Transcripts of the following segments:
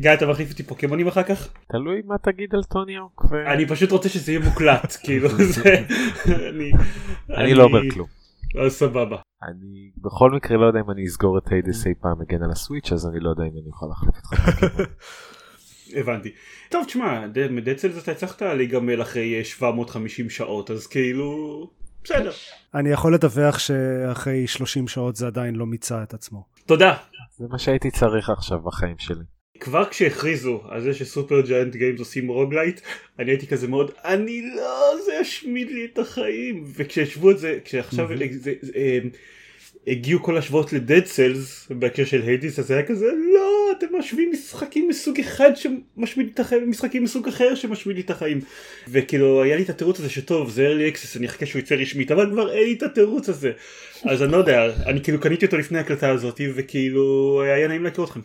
גיא אתה מחליף אותי פוקימונים אחר כך? תלוי מה תגיד על טוני אוק. ו... אני פשוט רוצה שזה יהיה מוקלט כאילו זה אני אני לא אומר כלום. אז סבבה. אני בכל מקרה לא יודע אם אני אסגור את היידס אי פעם מגן על הסוויץ' אז אני לא יודע אם אני יכול להחליף אותך. הבנתי. טוב תשמע מדצל אתה הצלחת להיגמל אחרי 750 שעות אז כאילו בסדר. אני יכול לדווח שאחרי 30 שעות זה עדיין לא מיצה את עצמו. תודה. זה מה שהייתי צריך עכשיו בחיים שלי. כבר כשהכריזו על זה ש Supergiant Games עושים roguelite אני הייתי כזה מאוד אני לא זה ישמיד לי את החיים. וכשהשוו את זה כשעכשיו זה, זה, זה, הגיעו כל השוואות ל-Dead Cells בהקשר של Hades אז היה כזה לא אתם משווים משחקים מסוג אחד שמשמיד את החיים משחקים מסוג אחר שמשמיד לי את החיים. וכאילו היה לי את התירוץ הזה שטוב זה early access אני אחכה שהוא יצא רשמית אבל כבר אין לי את התירוץ הזה. אז אני לא יודע אני כאילו קניתי אותו לפני ההקלטה הזאת וכאילו היה נעים להכיר אתכם.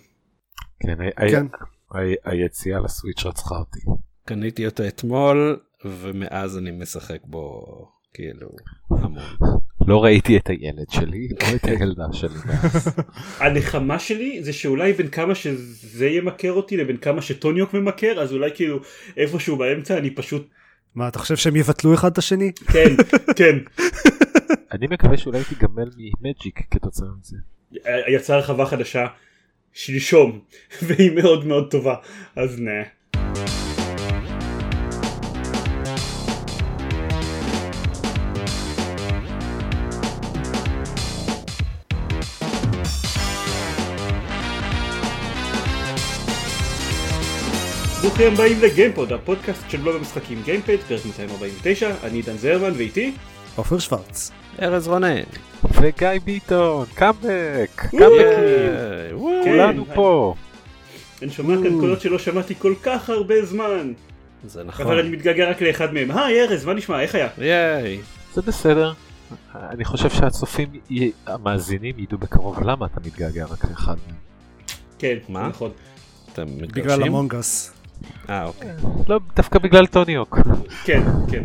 כן, כן. היציאה לסוויץ' רצחה אותי. קניתי אותו אתמול ומאז אני משחק בו כאילו המון. לא ראיתי את הילד שלי או את הילדה שלי. הנחמה שלי זה שאולי בין כמה שזה ימכר אותי לבין כמה שטוניוק ממכר אז אולי כאילו איפשהו באמצע אני פשוט. מה אתה חושב שהם יבטלו אחד את השני? כן כן. אני מקווה שאולי תיגמל ממג'יק כתוצאה מזה. יצאה הרחבה חדשה שלשום והיא מאוד מאוד טובה אז נה. ברוכים הבאים לגיימפוד, הפודקאסט של בלוג המשחקים גיימפד, פרק 249, אני דן זרמן ואיתי עופר שוורץ. ארז רונן. וגיא ביטון, קאמבק, קאמבקים, כולנו פה. אני שומע כאן קולות שלא שמעתי כל כך הרבה זמן. זה נכון. אבל אני מתגעגע רק לאחד מהם. היי ארז, מה נשמע? איך היה? ייי. זה בסדר. אני חושב שהצופים, המאזינים ידעו בקרוב למה אתה מתגעגע רק לאחד מהם. כן, מה? נכון. אתם מתגרשים? בגלל המונגס. אה אוקיי. לא, דווקא בגלל טוניוק. כן, כן.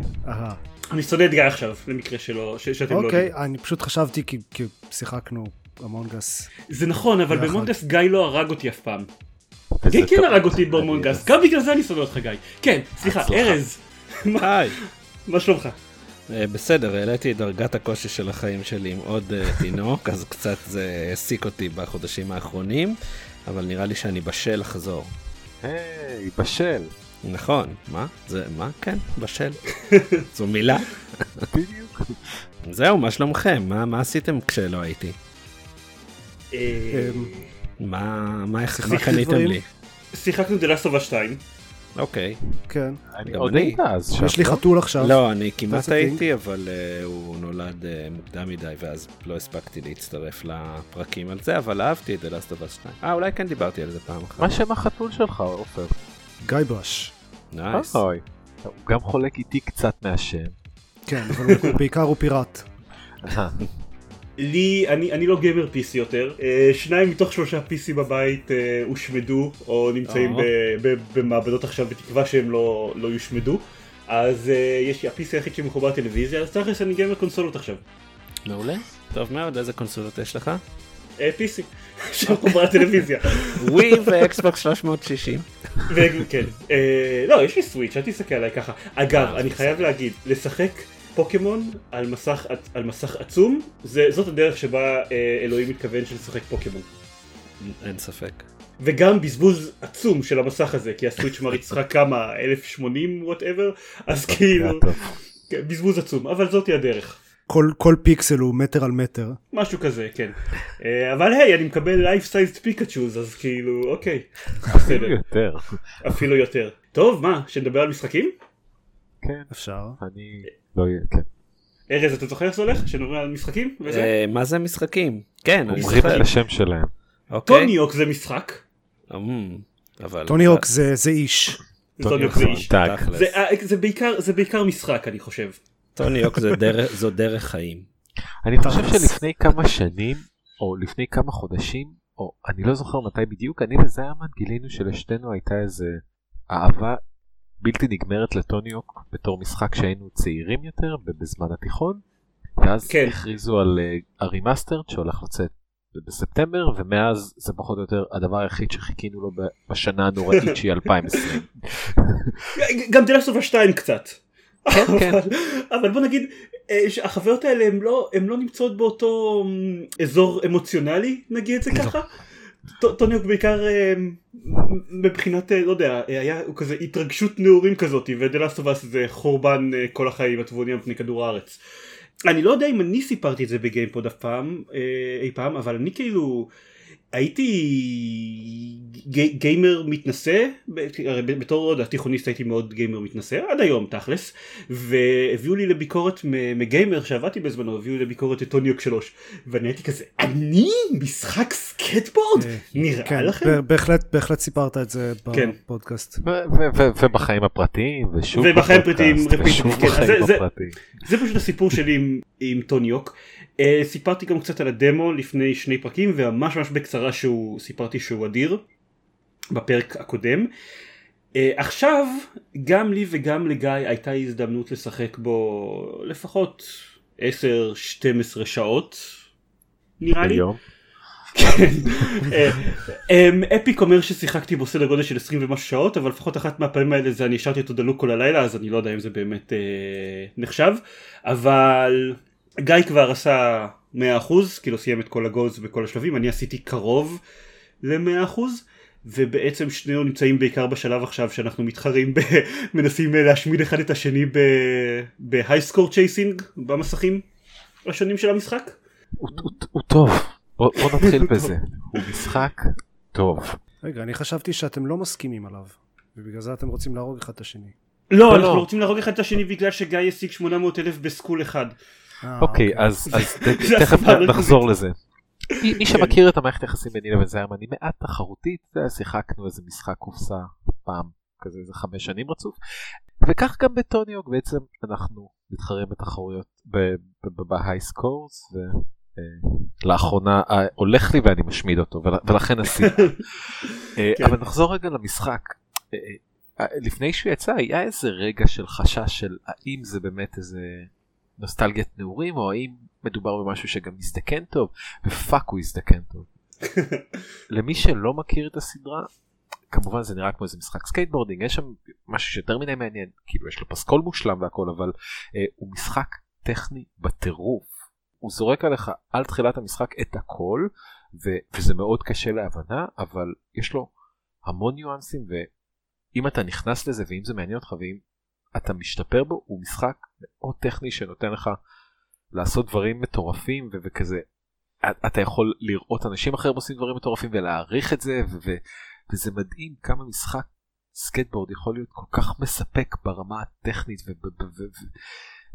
אני שונא את גיא עכשיו, למקרה שלא, ש- שאתם לא אוקיי, יודעים. אני פשוט חשבתי כי כי שיחקנו המונגס. זה נכון, אבל. במונגס גיא לא הרג אותי אף פעם. גיא כן. הרג אותי במונגס, גם בגלל זה אני שונא אותך גיא. כן, סליחה. ארז, מה- היי. מה שלומך? אה, בסדר, העליתי את דרגת הקושי של החיים שלי עם עוד אה, תינוק, אז קצת זה העסיק אותי בחודשים האחרונים, אבל נראה לי שאני בשל לחזור. היי, בשל. נכון, מה? זה, מה? כן, בשל. זו מילה. בדיוק. זהו, מה שלומכם? מה, מה עשיתם כשלא הייתי? אה, אמ, מה, מה, איך- קניתם? לי? שיחקנו The Last of Us 2. אוקיי. כן. אני גם אני. יש לי? חתול עכשיו. לא, אני כמעט. הייתי, אבל אה, הוא נולד אה, מוקדם מדי, ואז לא הספקתי להצטרף לפרקים על זה, אבל אהבתי את The Last of Us 2. אה, אולי כן דיברתי על זה פעם אחת. מה שם החתול שלך, עופר? גיא בראש. nice. אוי. הוא גם חולק איתי קצת מהשם. כן, אבל הוא- בעיקר הוא פיראט. אה, לי, אני, אני לא גיימר PC יותר, אה, שניים מתוך שלושה PC בבית אה, הושמדו או נמצאים. ב, ב, במעבדות עכשיו בתקווה שהם לא, לא יושמדו, אז יש לי ה-PC היחיד שמחובר טלוויזיה, אז תכלס אני גיימר קונסולות עכשיו. מעולה. טוב מאוד, איזה קונסולות יש לך? PC, שמחובר טלוויזיה. Wii ו-Xbox 360. וכן, אה, לא יש לי Switch, אל תסתכל עליי ככה. אגב, אה, אני חייב להגיד, לשחק פוקימון על מסך, על מסך עצום, זה, זאת הדרך שבה אה, אלוהים מתכוון שלשחק פוקימון. אין ספק. וגם בזבוז עצום של המסך הזה כי ה-Switch מריץ לך כמה 1080 whatever אז כאילו. כן, בזבוז עצום אבל זאתי הדרך כל- כל פיקסל הוא מטר על מטר. משהו כזה כן אה, אבל היי אני מקבל life sized Pikachus אז כאילו אוקיי בסדר יותר. אפילו יותר טוב מה שנדבר על משחקים כן, אפשר. אני לא אהיה, כן. ארז אתה זוכר איך זה הולך שנדבר על משחקים וזה אה, מה זה משחקים? כן, אני אומרים. את השם שלהם. אוקיי. טוני הוק זה משחק אמ, אבל... טוני הוק זה זה איש. אה, זה בעיקר משחק אני חושב טוני הוק זה דרך- זו דרך חיים. אני חושב. שלפני כמה שנים, או לפני כמה חודשים, או אני לא זוכר מתי בדיוק, אני וזיירמן גילינו שלשתינו הייתה איזה אהבה בלתי נגמרת לטוני הוק בתור משחק שהיינו צעירים יותר בזמן התיכון, ואז כן. הכריזו על uh, ה remastered שהולך לצאת בספטמבר ומאז זה פחות או יותר הדבר היחיד שחיכינו לו בשנה הנוראית שהיא 2020. גם דלסובה 2 קצת. כן, כן. אבל, אבל בוא נגיד אה, שהחוויות האלה הם לא, הם לא נמצאות באותו אמ, אזור אמוציונלי נגיד את זה ככה. ט- טוניוק בעיקר אה, מבחינת אה, לא יודע היה הוא כזה התרגשות נעורים כזאת ודלסטובס זה חורבן אה, כל החיים התבוניה מפני כדור הארץ. אני לא יודע אם אני סיפרתי את זה בגיימפוד אף פעם אה, אי פעם אבל אני כאילו הייתי גי, גיימר מתנשא, ב- הרי ב- בתור עוד התיכוניסט הייתי מאוד גיימר מתנשא, עד היום תכלס, והביאו לי לביקורת מ- מגיימר שעבדתי בזמנו, הביאו לי לביקורת את טוני הוק 3, ואני הייתי כזה, אני משחק סקייטבורד? אה, נראה כן, לכם? ב- בהחלט, בהחלט סיפרת את זה כן. בפודקאסט. ובחיים הפרטיים ושוב ובחיים בפודקאסט, הפרטיים, ושוב כן, בחיים הפרטיים. זה פשוט הסיפור שלי עם, עם טוניוק. Uh, סיפרתי גם קצת על הדמו לפני שני פרקים וממש ממש בקצרה שהוא סיפרתי שהוא אדיר בפרק הקודם. Uh, עכשיו גם לי וגם לגיא הייתה הזדמנות לשחק בו לפחות 10-12 שעות נראה לי. כן. אה, אמ, אפיק אומר ששיחקתי בו סדר גודל של 20 ומשהו שעות אבל לפחות אחת מהפעמים האלה זה אני השארתי אותו דלוק כל הלילה אז אני לא יודע אם זה באמת נחשב אבל גיא כבר עשה 100% כאילו סיים את כל הגולס וכל השלבים אני עשיתי קרוב ל-100% ובעצם שנינו נמצאים בעיקר בשלב עכשיו שאנחנו מתחרים ב... מנסים להשמיד אחד את השני בהייסקור צ'ייסינג במסכים השונים של המשחק. הוא- הוא- הוא טוב. בוא בוא נתחיל בזה. הוא משחק טוב. רגע, אני חשבתי שאתם לא מסכימים עליו, ובגלל זה אתם רוצים להרוג אחד את השני. לא, לא, אנחנו לא. רוצים להרוג אחד את השני בגלל שגיא השיג 800 אלף בסקול אחד. אה, אוקיי אז אז תכף. נחזור לזה. מי שמכיר את המערכת יחסים ביני לבין זיירמן היא מעט תחרותית יודע, שיחקנו איזה משחק קופסה פעם כזה איזה חמש שנים רצוף וכך גם בטוניוק בעצם אנחנו מתחרים בתחרויות בהיי סקורס ולאחרונה הולך לי ואני משמיד אותו ול- ולכן עשיתי. אה, כן. אבל נחזור רגע למשחק. אה, אה, לפני שהוא יצא היה איזה רגע של חשש של האם זה באמת איזה נוסטלגיית נעורים או האם מדובר במשהו שגם מזדקן טוב ו fuck הוא יזדקן טוב. למי שלא מכיר את הסדרה כמובן זה נראה כמו איזה משחק skateboarding יש שם משהו שיותר מדי מעניין כאילו יש לו פסקול מושלם והכל אבל אה, הוא משחק טכני בטירוף. הוא זורק עליך על תחילת המשחק את הכל ו- וזה מאוד קשה להבנה אבל יש לו המון ניואנסים ואם אתה נכנס לזה ואם זה מעניין אותך ואם אתה משתפר בו הוא משחק מאוד טכני שנותן לך לעשות דברים מטורפים ו- וכזה אתה יכול לראות אנשים אחרים עושים דברים מטורפים ולהעריך את זה ו- ו- וזה מדהים כמה משחק סקייטבורד יכול להיות כל כך מספק ברמה הטכנית וב- וב- וב-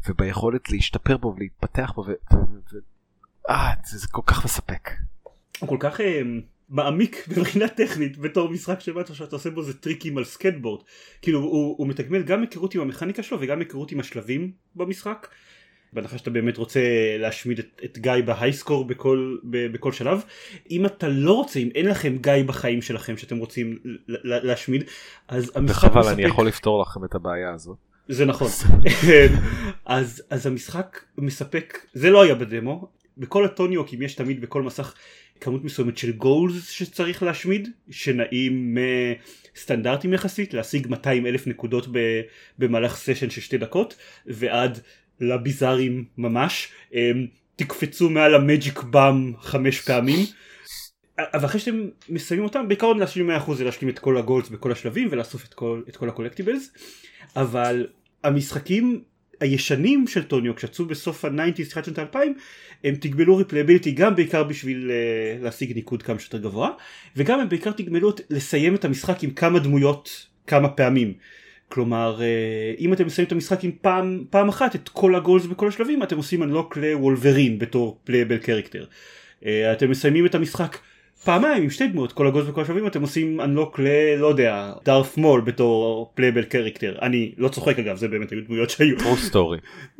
וביכולת להשתפר בו ולהתפתח בו ו- ו- ו- אה, זה, זה כל כך מספק. הוא כל כך אה, מעמיק מבחינה טכנית בתור משחק שבאת שאתה עושה בו זה טריקים על סקייטבורד. כאילו הוא, הוא מתגמל גם היכרות עם המכניקה שלו וגם היכרות עם השלבים במשחק. בהנחה שאתה באמת רוצה להשמיד את, את גיא ב high score בכל, ב, בכל שלב. אם אתה לא רוצה, אם אין לכם גיא בחיים שלכם שאתם רוצים ל- ל- להשמיד, אז המשחק וחבל מספק... אני יכול לפתור לכם את הבעיה הזאת. זה נכון. אז, אז המשחק מספק, זה לא היה בדמו, בכל הטוניוקים יש תמיד בכל מסך כמות מסוימת של גולס שצריך להשמיד, שנעים מסטנדרטים יחסית, להשיג 200 אלף נקודות במהלך סשן של שתי דקות, ועד לביזארים ממש, אמ, תקפצו מעל המג'יק באם חמש פעמים. אבל אחרי שאתם מסיימים אותם בעיקרון להשלים 100% זה להשלים את כל הגולדס בכל השלבים ולאסוף את כל, את כל הקולקטיבלס אבל המשחקים הישנים של Tony Hawk שיצאו בסוף ה-90's תחילת שנות ה-2000 הם תגמלו replayability גם בעיקר בשביל uh, להשיג ניקוד כמה שיותר גבוה וגם הם בעיקר תגמלו לסיים את המשחק עם כמה דמויות כמה פעמים. כלומר uh, אם אתם מסיימים את המשחק עם פעם, פעם אחת את כל ה goals בכל השלבים אתם עושים unlock ל Wolverine בתור playable character uh, אתם מסיימים את המשחק פעמיים עם שתי דמות כל ה goals בכל השלבים אתם עושים unlock ל... לא יודע Darth Maul בתור playable character אני לא צוחק אגב זה באמת היו דמויות שהיו true story.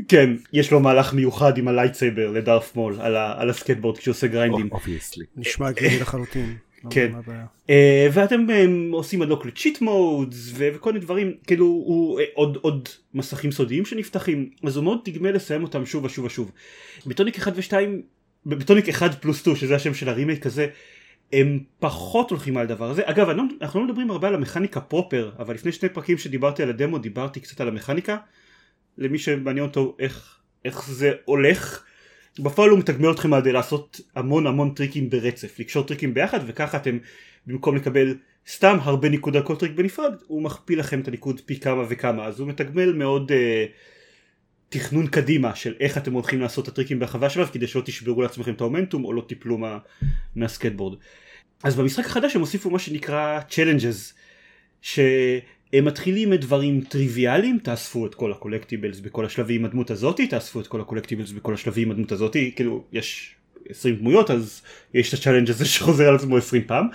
כן יש לו מהלך מיוחד עם ה lightsaber ל Darth Maul על, ה... על הסקייטבורד כשהוא עושה גריינדים obviously. נשמע הגיוני לחלוטין. לא כן. אה, ואתם אה, עושים unlock ל cheat modes וכל מיני דברים כאילו הוא אה, עוד עוד מסכים סודיים שנפתחים אז הוא מאוד תגמל לסיים אותם שוב ושוב ושוב. בטוניק 1 ו2 בטוניק 1 פלוס 2 שזה השם של הרימייק הזה הם פחות הולכים על הדבר הזה. אגב לא, אנחנו לא מדברים הרבה על המכניקה proper אבל לפני שני פרקים שדיברתי על הדמו דיברתי קצת על המכניקה. למי שמעניין אותו איך, איך זה הולך בפועל הוא מתגמל אתכם על לעשות המון המון טריקים ברצף לקשור טריקים ביחד וככה אתם במקום לקבל סתם הרבה ניקוד על כל טריק בנפרד הוא מכפיל לכם את הניקוד פי כמה וכמה. אז הוא מתגמל מאוד uh, תכנון קדימה של איך אתם הולכים לעשות את הטריקים בהרחבה שלו כדי שלא תשברו לעצמכם את המומנטום או לא תיפלו מה, מהסקייטבורד. אז במשחק החדש הם הוסיפו מה שנקרא challenges שהם מתחילים מדברים טריוויאליים תאספו את כל ה collectibles בכל השלבים הדמות הזאתי תאספו את כל ה collectibles בכל השלבים הדמות הזאתי כאילו יש 20 דמויות אז יש את ה challenge הזה שחוזר על עצמו 20 פעם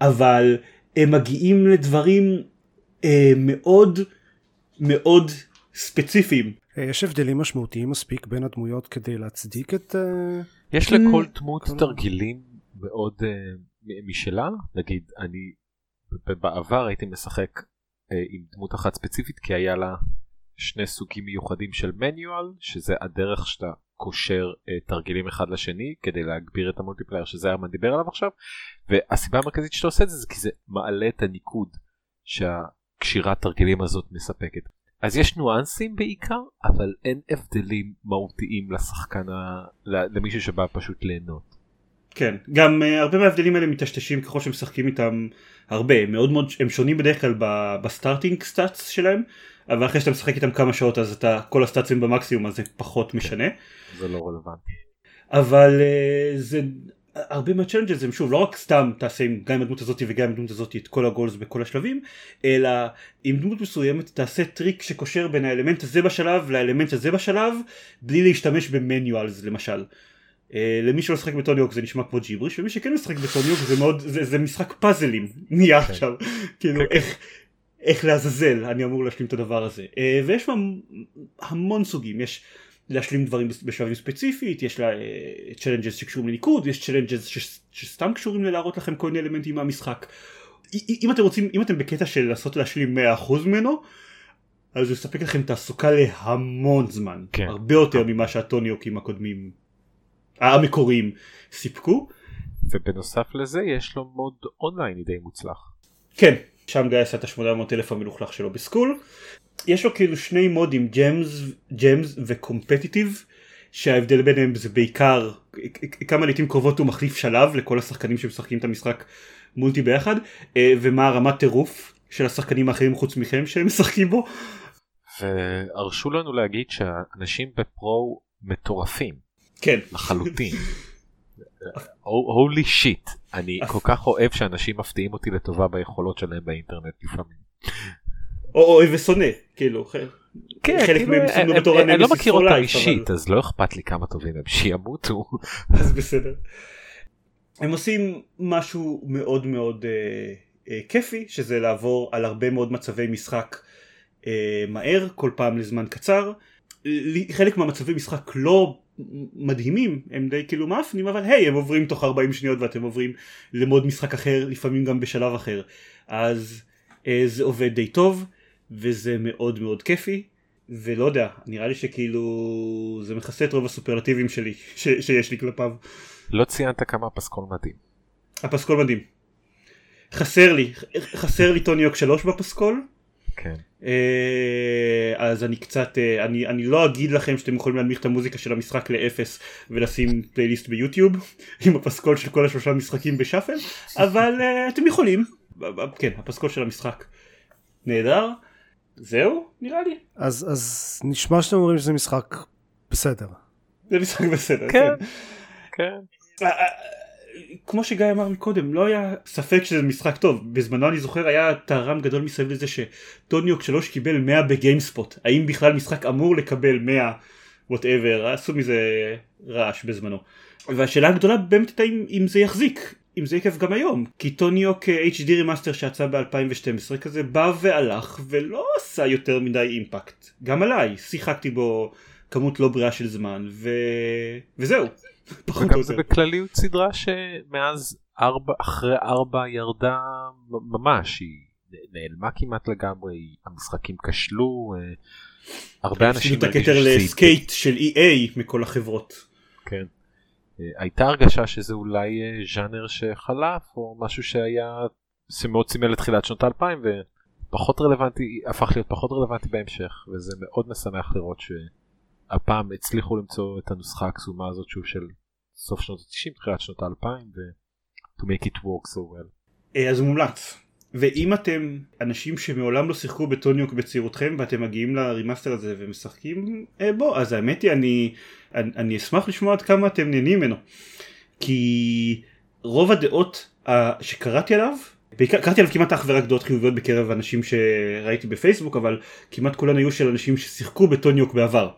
אבל הם מגיעים לדברים אה, מאוד מאוד ספציפיים יש הבדלים משמעותיים מספיק בין הדמויות כדי להצדיק את... אה, יש לכל דמות תרגילים מאוד uh, משלה? נגיד אני בעבר הייתי משחק uh, עם דמות אחת ספציפית כי היה לה שני סוגים מיוחדים של מניואל שזה הדרך שאתה קושר uh, תרגילים אחד לשני כדי להגביר את המולטיפלייר שזה הרמן דיבר עליו עכשיו. והסיבה המרכזית שאתה עושה את זה זה כי זה מעלה את הניקוד שהקשירת תרגילים הזאת מספקת אז יש ניואנסים בעיקר אבל אין הבדלים מהותיים לשחקן. למישהו שבא פשוט ליהנות. כן גם uh, הרבה מההבדלים האלה מטשטשים ככל שמשחקים איתם הרבה מאוד מאוד הם שונים בדרך כלל ב starting stats שלהם אבל אחרי שאתה משחק איתם כמה שעות אז אתה כל הסטאצים במקסימום אז זה פחות משנה. זה לא רלוונטי. אבל uh, זה הרבה מה challenges הם שוב לא רק סתם תעשה עם, גם עם הדמות הזאת וגם עם הדמות הזאת את כל ה goals בכל השלבים אלא עם דמות מסוימת תעשה טריק שקושר בין האלמנט הזה בשלב לאלמנט הזה בשלב בלי להשתמש ב manuals למשל. Uh, למי שלא משחק ב Tony Hawk זה נשמע כמו ג'יבריש ומי שכן משחק ב Tony Hawk זה מאוד זה, זה משחק פאזלים נהיה כן. עכשיו כאילו כן. איך איך לעזאזל אני אמור להשלים את הדבר הזה uh, ויש המון סוגים יש להשלים דברים בשלבים ספציפית, יש לך challenges uh, שקשורים לניקוד, יש challenges שסתם קשורים ללהראות לכם כל מיני אלמנטים מהמשחק. אם אתם רוצים, אם אתם בקטע של לעשות להשלים 100% ממנו, אז הוא יספק לכם תעסוקה להמון זמן, כן. הרבה יותר ממה שהטוניוקים הקודמים, המקוריים, סיפקו. ובנוסף לזה יש לו מוד אונליין די מוצלח. כן, שם גיא עשה את ה-800 אלף המלוכלך שלו בסקול. יש לו כאילו שני מודים ג'מס ג'מס וקומפטיטיב שההבדל ביניהם זה בעיקר כמה לעיתים קרובות הוא מחליף שלב לכל השחקנים שמשחקים את המשחק מולטי ביחד אה, ומה הרמת טירוף של השחקנים האחרים חוץ מכם שהם משחקים בו. והרשו לנו להגיד שאנשים בפרו מטורפים. כן. לחלוטין. הולי שיט אני כל כך אוהב שאנשים מפתיעים אותי לטובה ביכולות שלהם באינטרנט לפעמים. או אוהב ושונא כאילו כן, חלק כאילו, מהם שונאו בתור הנמסיס אני לא מכיר אותה אישית אז לא אכפת לי כמה טובים הם שימותו. אז בסדר. הם עושים משהו מאוד מאוד אה, אה, כיפי שזה לעבור על הרבה מאוד מצבי משחק אה, מהר כל פעם לזמן קצר. חלק מהמצבי משחק לא מדהימים הם די כאילו מאפנים אבל היי הם עוברים תוך 40 שניות ואתם עוברים למוד משחק אחר לפעמים גם בשלב אחר אז אה, זה עובד די טוב וזה מאוד מאוד כיפי ולא יודע נראה לי שכאילו זה מכסה את רוב הסופרלטיבים שלי ש, שיש לי כלפיו. לא ציינת כמה הפסקול מדהים. הפסקול מדהים. חסר לי חסר לי Tony Hawk 3 בפסקול. כן. אה, אז אני קצת אה, אני אני לא אגיד לכם שאתם יכולים להנמיך את המוזיקה של המשחק לאפס ולשים פלייליסט ביוטיוב עם הפסקול של כל השלושה משחקים ב shuffle אבל uh, אתם יכולים. כן הפסקול של המשחק. נהדר. זהו נראה לי. אז אז נשמע שאתם אומרים שזה משחק בסדר. זה משחק בסדר כן. כן, כן. כמו שגיא אמר מקודם לא היה ספק שזה משחק טוב. בזמנו אני זוכר היה טררם גדול מסביב לזה ש Tony Hawk 3 קיבל 100 ב GameSpot. האם בכלל משחק אמור לקבל 100 whatever עשו מזה רעש בזמנו. והשאלה הגדולה באמת הייתה אם, אם זה יחזיק אם זה תקף גם היום. כי Tony Hawk HD remaster שיצא ב-2012 כזה בא והלך ולא עשה יותר מדי impact. גם עליי שיחקתי בו כמות לא בריאה של זמן ו... וזהו וגם זה בכלליות סדרה שמאז ארבע אחרי ארבע ירדה ממש היא נעלמה כמעט לגמרי המשחקים כשלו אה, הרבה אנשים את הכתר לסקייט של EA מכל החברות. כן. אה, הייתה הרגשה שזה אולי אה, ז'אנר שחלף או משהו שהיה שמאוד סימל לתחילת שנות האלפיים ופחות רלוונטי הפך להיות פחות רלוונטי בהמשך וזה מאוד משמח לראות שהפעם הצליחו למצוא את הנוסחה הקסומה הזאת שוב של סוף שנות ה-90 תחילת שנות האלפיים ו- to make it work so well. אה, אז מומלץ. ואם אתם אנשים שמעולם לא שיחקו ב Tony Hawk בצעירותכם ואתם מגיעים ל remaster הזה ומשחקים אה, בו אז האמת היא אני, אני, אני אשמח לשמוע עד כמה אתם נהנים ממנו כי רוב הדעות uh, שקראתי עליו בעיקר קראתי עליו כמעט אך ורק דעות חיוביות בקרב אנשים שראיתי בפייסבוק אבל כמעט כולן היו של אנשים ששיחקו בטוניוק בעבר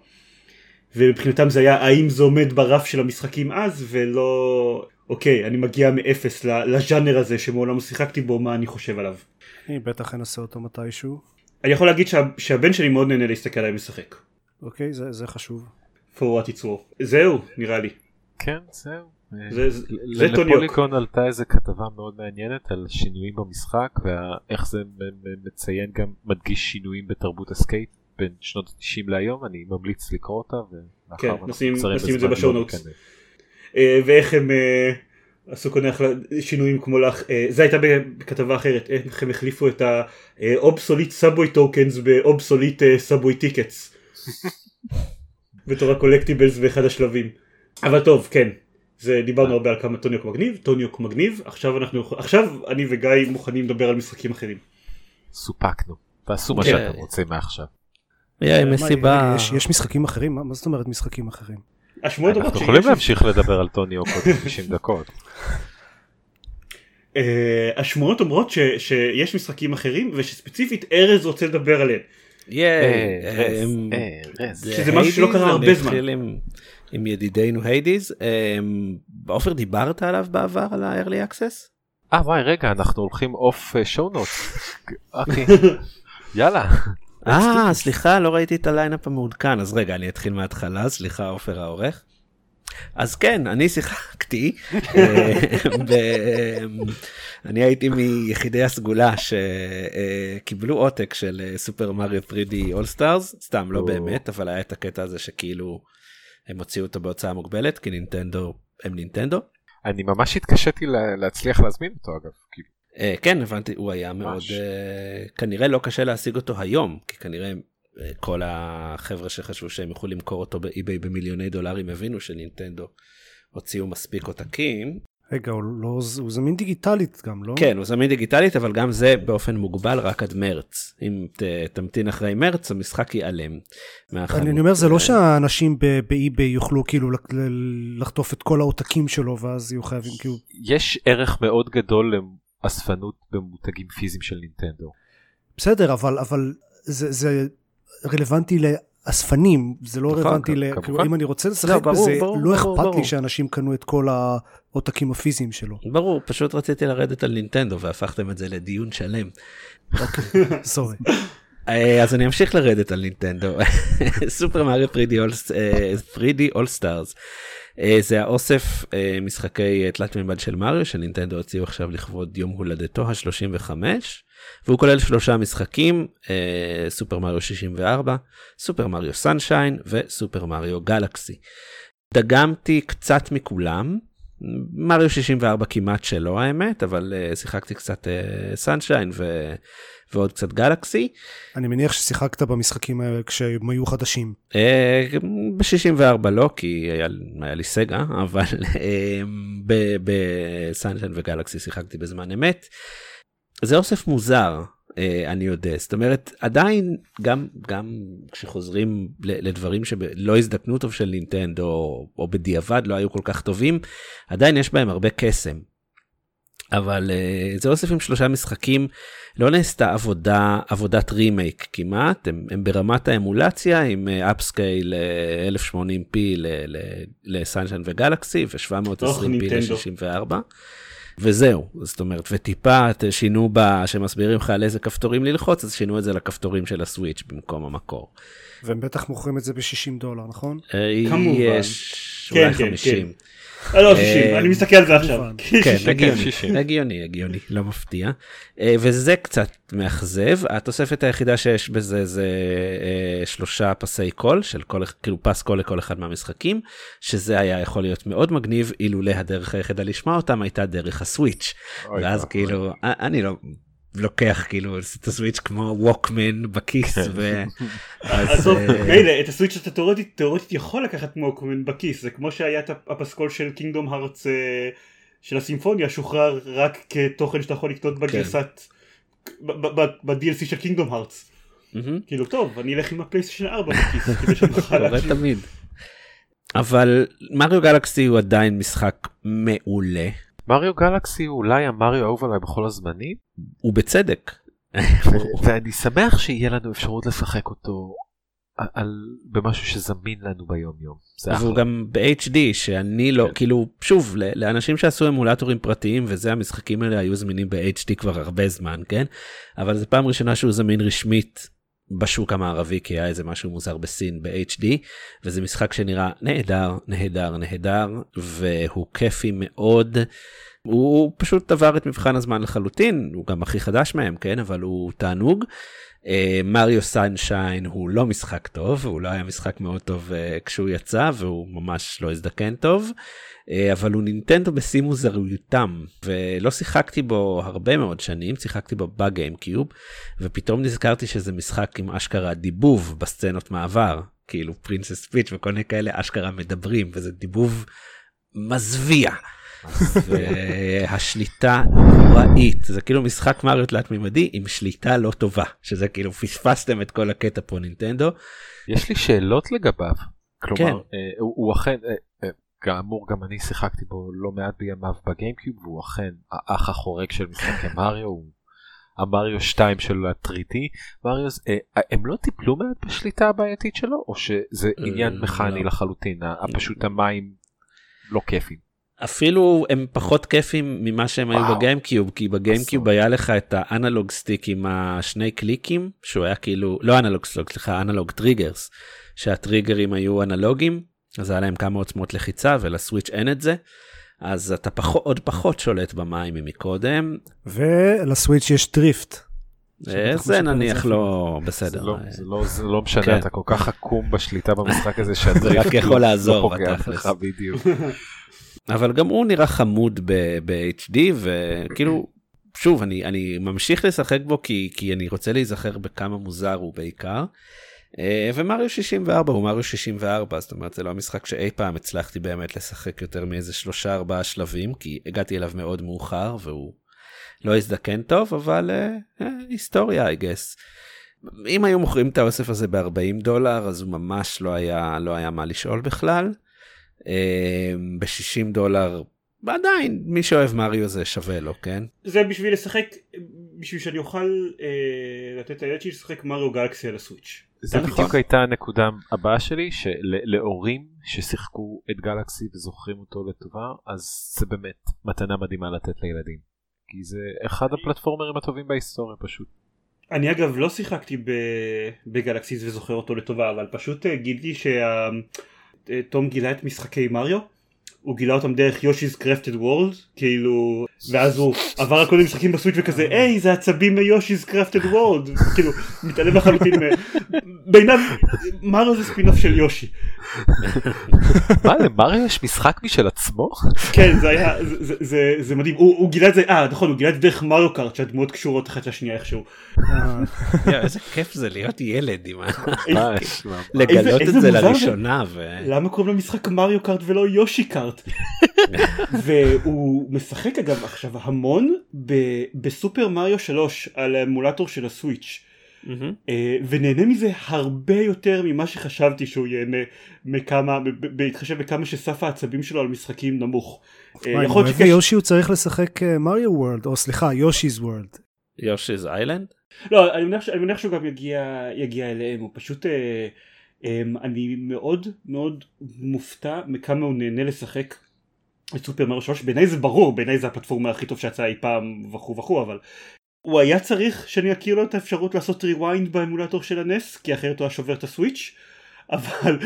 ומבחינתם זה היה האם זה עומד ברף של המשחקים אז ולא אוקיי אני מגיע מאפס לז'אנר הזה שמעולם לא שיחקתי בו מה אני חושב עליו. אני בטח אנסה אותו מתישהו. אני יכול להגיד שה, שהבן שלי מאוד נהנה להסתכל עליי משחק. אוקיי זה, זה חשוב. for what it's worth. זהו נראה לי. כן זהו. זה, זה, זה Tony Hawk. ל Polygon עלתה איזה כתבה מאוד מעניינת על שינויים במשחק ואיך זה מציין גם מדגיש שינויים בתרבות הסקייט בין שנות ה-90 להיום אני ממליץ לקרוא אותה. כן נשים, נשים את זה ב show notes. ואיך הם uh, עשו כל מיני שינויים כמו לך, uh, זה הייתה בכתבה אחרת, איך הם החליפו את ה obsolete subway tokens ב obsolete subway tickets. בתור הקולקטיבלס באחד השלבים. אבל טוב כן זה דיברנו הרבה על כמה טוניוק מגניב טוניוק מגניב עכשיו אנחנו עכשיו אני וגיא מוכנים לדבר על משחקים אחרים. סופקנו תעשו מה שאתם רוצים מעכשיו. מסיבה יש משחקים אחרים מה זאת אומרת משחקים אחרים. השמועות אומרות אנחנו יכולים להמשיך לדבר על טוניוק עוד 50 דקות. השמועות אומרות שיש משחקים אחרים ושספציפית ארז רוצה לדבר עליהם. שזה משהו שלא קרה הרבה זמן. עם ידידינו Hades עופר דיברת עליו בעבר על ה-early access? אה וואי רגע אנחנו הולכים off show note. יאללה. אה סליחה לא ראיתי את ה lineup המעודכן אז רגע אני אתחיל מההתחלה סליחה עופר העורך. אז כן אני שיחקתי אני הייתי מיחידי הסגולה שקיבלו עותק של Super Mario 3D All Stars סתם לא באמת אבל היה את הקטע הזה שכאילו הם הוציאו אותו בהוצאה מוגבלת כי נינטנדו הם נינטנדו. אני ממש התקשיתי להצליח להזמין אותו אגב. כן הבנתי הוא היה מאוד כנראה לא קשה להשיג אותו היום כי כנראה כל החבר'ה שחשבו שהם יכולים למכור אותו באי-ביי במיליוני דולרים הבינו שנינטנדו הוציאו מספיק עותקים. רגע הוא לא הוא זמין דיגיטלית גם לא? כן הוא זמין דיגיטלית אבל גם זה באופן מוגבל רק עד מרץ אם ת, תמתין אחרי מרץ המשחק ייעלם. אני אומר זה לא שהאנשים באי-ביי יוכלו כאילו לחטוף את כל העותקים שלו ואז יהיו חייבים כאילו. יש ערך מאוד גדול לאספנות במותגים פיזיים של נינטנדו. בסדר אבל אבל זה זה רלוונטי לאספנים זה לא רלוונטי ל... כאילו אם אני רוצה לשחק בזה לא אכפת לי שאנשים קנו את כל העותקים הפיזיים שלו. ברור פשוט רציתי לרדת על נינטנדו והפכתם את זה לדיון שלם. sorry. אז אני אמשיך לרדת על נינטנדו Super Mario 3D All-Stars. זה האוסף משחקי תלת מימד של מריו שנינטנדו הוציאו עכשיו לכבוד יום הולדתו ה-35 והוא כולל שלושה משחקים Super Mario 64 Super Mario Sunshine ו Super Mario Galaxy. דגמתי קצת מכולם מריו 64 כמעט שלא האמת אבל שיחקתי קצת סנשיין ו... ועוד קצת גלקסי. אני מניח ששיחקת במשחקים האלה כשהם היו חדשים. ב-64 לא כי היה, היה לי סגה אבל בסנשן וגלקסי שיחקתי בזמן אמת. זה אוסף מוזר אני יודע זאת אומרת עדיין גם גם כשחוזרים לדברים שלא הזדקנו טוב של נינטנדו או, או בדיעבד לא היו כל כך טובים עדיין יש בהם הרבה קסם. אבל uh, זה אוסף עם שלושה משחקים לא נעשתה עבודה עבודת רימייק כמעט הם, הם ברמת האמולציה עם אפסקייל uh, 1080p לסנשן וגלקסי ו720p ל64 וזהו זאת אומרת וטיפה שינו בה שמסבירים לך על איזה כפתורים ללחוץ אז שינו את זה לכפתורים של הסוויץ' במקום המקור. והם בטח מוכרים את זה ב-60 דולר נכון? Uh, כמובן. יש כן, אולי כן, 50. כן. לא 60 אני מסתכל על זה עכשיו. כן הגיוני. הגיוני לא מפתיע. וזה קצת מאכזב. התוספת היחידה שיש בזה זה שלושה פסי קול של כל כאילו פס קול לכל אחד מהמשחקים שזה היה יכול להיות מאוד מגניב אילולא הדרך היחידה לשמוע אותם הייתה דרך הסוויץ' ואז כאילו אני לא לוקח כאילו את הסוויץ' כמו ווקמן בכיס. כן. ו... עזוב, אה, מילא את הסוויץ' אתה תאורטית תאורטית יכול לקחת ווקמן בכיס זה כמו שהיה את הפסקול של קינגדום הארץ אה, של הסימפוניה שוחרר רק כתוכן שאתה יכול לקנות כן. בגרסת ב-DLC של קינגדום הארץ. כאילו טוב אני אלך עם הפלייסטיישן 4 בכיס כדי. אבל מריו גלקסי הוא עדיין משחק מעולה. מריו גלקסי הוא אולי המריו האהוב עליי בכל הזמנים. ובצדק. ואני שמח שיהיה לנו אפשרות לשחק אותו על במשהו שזמין לנו ביום יום. והוא גם ב-HD שאני לא כן. כאילו שוב לאנשים שעשו אמולטורים פרטיים וזה המשחקים האלה היו זמינים ב-HD כבר הרבה זמן כן אבל זו פעם ראשונה שהוא זמין רשמית בשוק המערבי כי היה איזה משהו מוזר בסין ב-HD וזה משחק שנראה נהדר נהדר נהדר והוא כיפי מאוד. הוא פשוט עבר את מבחן הזמן לחלוטין הוא גם הכי חדש מהם כן אבל הוא תענוג. מריו סנשיין הוא לא משחק טוב הוא לא היה משחק מאוד טוב uh, כשהוא יצא והוא ממש לא הזדקן טוב uh, אבל הוא נינטנדו בשיא מוזריותם ולא שיחקתי בו הרבה מאוד שנים שיחקתי בו בגיימקיוב ופתאום נזכרתי שזה משחק עם אשכרה דיבוב בסצנות מעבר כאילו פרינסס פיץ' וכל מיני כאלה אשכרה מדברים וזה דיבוב מזוויע. והשליטה נוראית זה כאילו משחק מריו תלת מימדי עם שליטה לא טובה שזה כאילו פספסתם את כל הקטע פה נינטנדו. יש לי שאלות לגביו. כלומר כן. אה, הוא, הוא אכן אה, אה, כאמור גם אני שיחקתי בו לא מעט בימיו בגיימקיוב והוא אכן האח החורג של משחקי מריו. הוא המריו 2 של הטריטי מריו אה, הם לא טיפלו מעט בשליטה הבעייתית שלו או שזה עניין אה, מכני לא. לחלוטין פשוט המים לא כיפים. אפילו הם פחות כיפים ממה שהם היו ב GameCube כי ב GameCube היה לך את ה analog stick עם השני קליקים שהוא היה כאילו לא אנלוג סטיק סליחה analog triggers שהטריגרים היו אנלוגים אז היה להם כמה עוצמות לחיצה ול Switch אין את זה. אז אתה פחות עוד פחות שולט במים ממקודם. ול Switch יש drift. אה, זה נניח לא בסדר. לא, זה לא, זה לא משנה כן. אתה כל כך עקום בשליטה במשחק הזה שה drift לעזור. לא פוגע לך בדיוק. אבל גם הוא נראה חמוד ב-HD וכאילו שוב אני אני ממשיך לשחק בו כי כי אני רוצה להיזכר בכמה מוזר הוא בעיקר. אה, ומריו 64 הוא מריו 64 זאת אומרת זה לא המשחק שאי פעם הצלחתי באמת לשחק יותר מאיזה שלושה ארבעה שלבים כי הגעתי אליו מאוד מאוחר והוא לא הזדקן טוב אבל uh, uh, היסטוריה I guess. אם היו מוכרים את האוסף הזה ב-40 דולר אז הוא ממש לא היה לא היה מה לשאול בכלל. אמ, ב-60 דולר עדיין מי שאוהב מריו זה שווה לו כן זה בשביל לשחק בשביל שאני אוכל אה, לתת לילד שלי לשחק מריו גלקסי על הסוויץ'. זה בדיוק הייתה הנקודה הבאה שלי שלהורים ששיחקו את גלקסי וזוכרים אותו לטובה אז זה באמת מתנה מדהימה לתת לילדים. כי זה אחד הפלטפורמרים הטובים בהיסטוריה פשוט. אני אגב לא שיחקתי בגלקסיס וזוכר אותו לטובה אבל פשוט אה, גיליתי שה... תום גילה את משחקי מריו הוא גילה אותם דרך יושי's קרפטד וורלד כאילו ואז הוא עבר על כל מיני משחקים בסוויץ' וכזה היי זה עצבים מיושי's קרפטד וורלד כאילו מתעלם לחלוטין בעיניו מריו זה ספינוף של יושי. מה למריו יש משחק משל עצמו? כן זה היה זה מדהים הוא גילה את זה אה נכון הוא גילה את זה דרך מריו קארט שהדמויות קשורות אחת לשנייה איכשהו. איזה כיף זה להיות ילד עם לגלות את זה לראשונה. למה קוראים למשחק מריו קארט ולא יושי קארט? והוא משחק אגב עכשיו המון בסופר מריו 3 על האמולטור של הסוויץ'. Mm-hmm. ונהנה מזה הרבה יותר ממה שחשבתי שהוא ייהנה מכמה בהתחשב בכמה שסף העצבים שלו על משחקים נמוך. אה, יכול להיות יושי הוא צריך לשחק מריו וורלד או סליחה יושי's וורלד. יושי's איילנד? לא אני מניח, אני מניח שהוא גם יגיע יגיע אליהם הוא פשוט אה, אה, אני מאוד מאוד מופתע מכמה הוא נהנה לשחק את סופר מריו 3 בעיניי זה ברור בעיניי זה הפלטפורמה הכי טוב שיצאה אי פעם וכו' וכו' אבל הוא היה צריך שאני אכיר לו את האפשרות לעשות rewind באמולטור של הנס כי אחרת הוא היה שובר את הסוויץ' אבל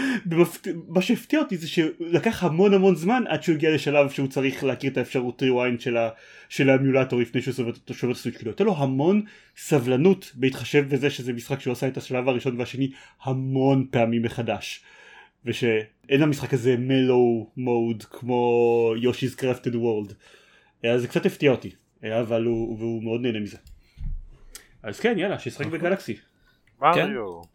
מה שהפתיע אותי זה שלקח המון המון זמן עד שהוא הגיע לשלב שהוא צריך להכיר את האפשרות rewind של, ה, של האמיולטור לפני שהוא שובר את הסוויץ' כאילו הייתה לו המון סבלנות בהתחשב בזה שזה משחק שהוא עשה את השלב הראשון והשני המון פעמים מחדש. ושאין למשחק הזה מלו מוד כמו יושי's crafted world. אז זה קצת הפתיע אותי. אבל הוא, והוא מאוד נהנה מזה. אז כן יאללה שישחק נכון. בגלקסי. מריו. אמ,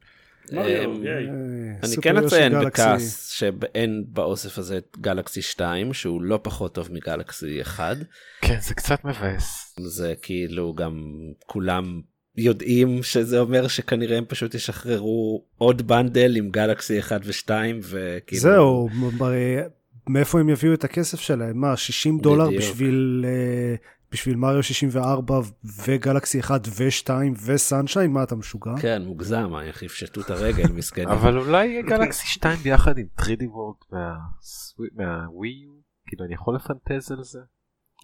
אני כן אציין בכעס שאין באוסף הזה את גלקסי 2 שהוא לא פחות טוב מגלקסי 1. כן זה קצת מבאס. זה כאילו גם כולם יודעים שזה אומר שכנראה הם פשוט ישחררו עוד בנדל עם גלקסי 1 ו2 וכאילו זהו מאיפה הם יביאו את הכסף שלהם מה 60 דולר בשביל בשביל מריו 64 וגלקסי 1 ו2 וסנשיין מה אתה משוגע? כן מוגזם איך יפשטו את הרגל מסכנים. אבל אולי גלקסי 2 ביחד עם 3D World מהווי כאילו אני יכול לפנטז על זה.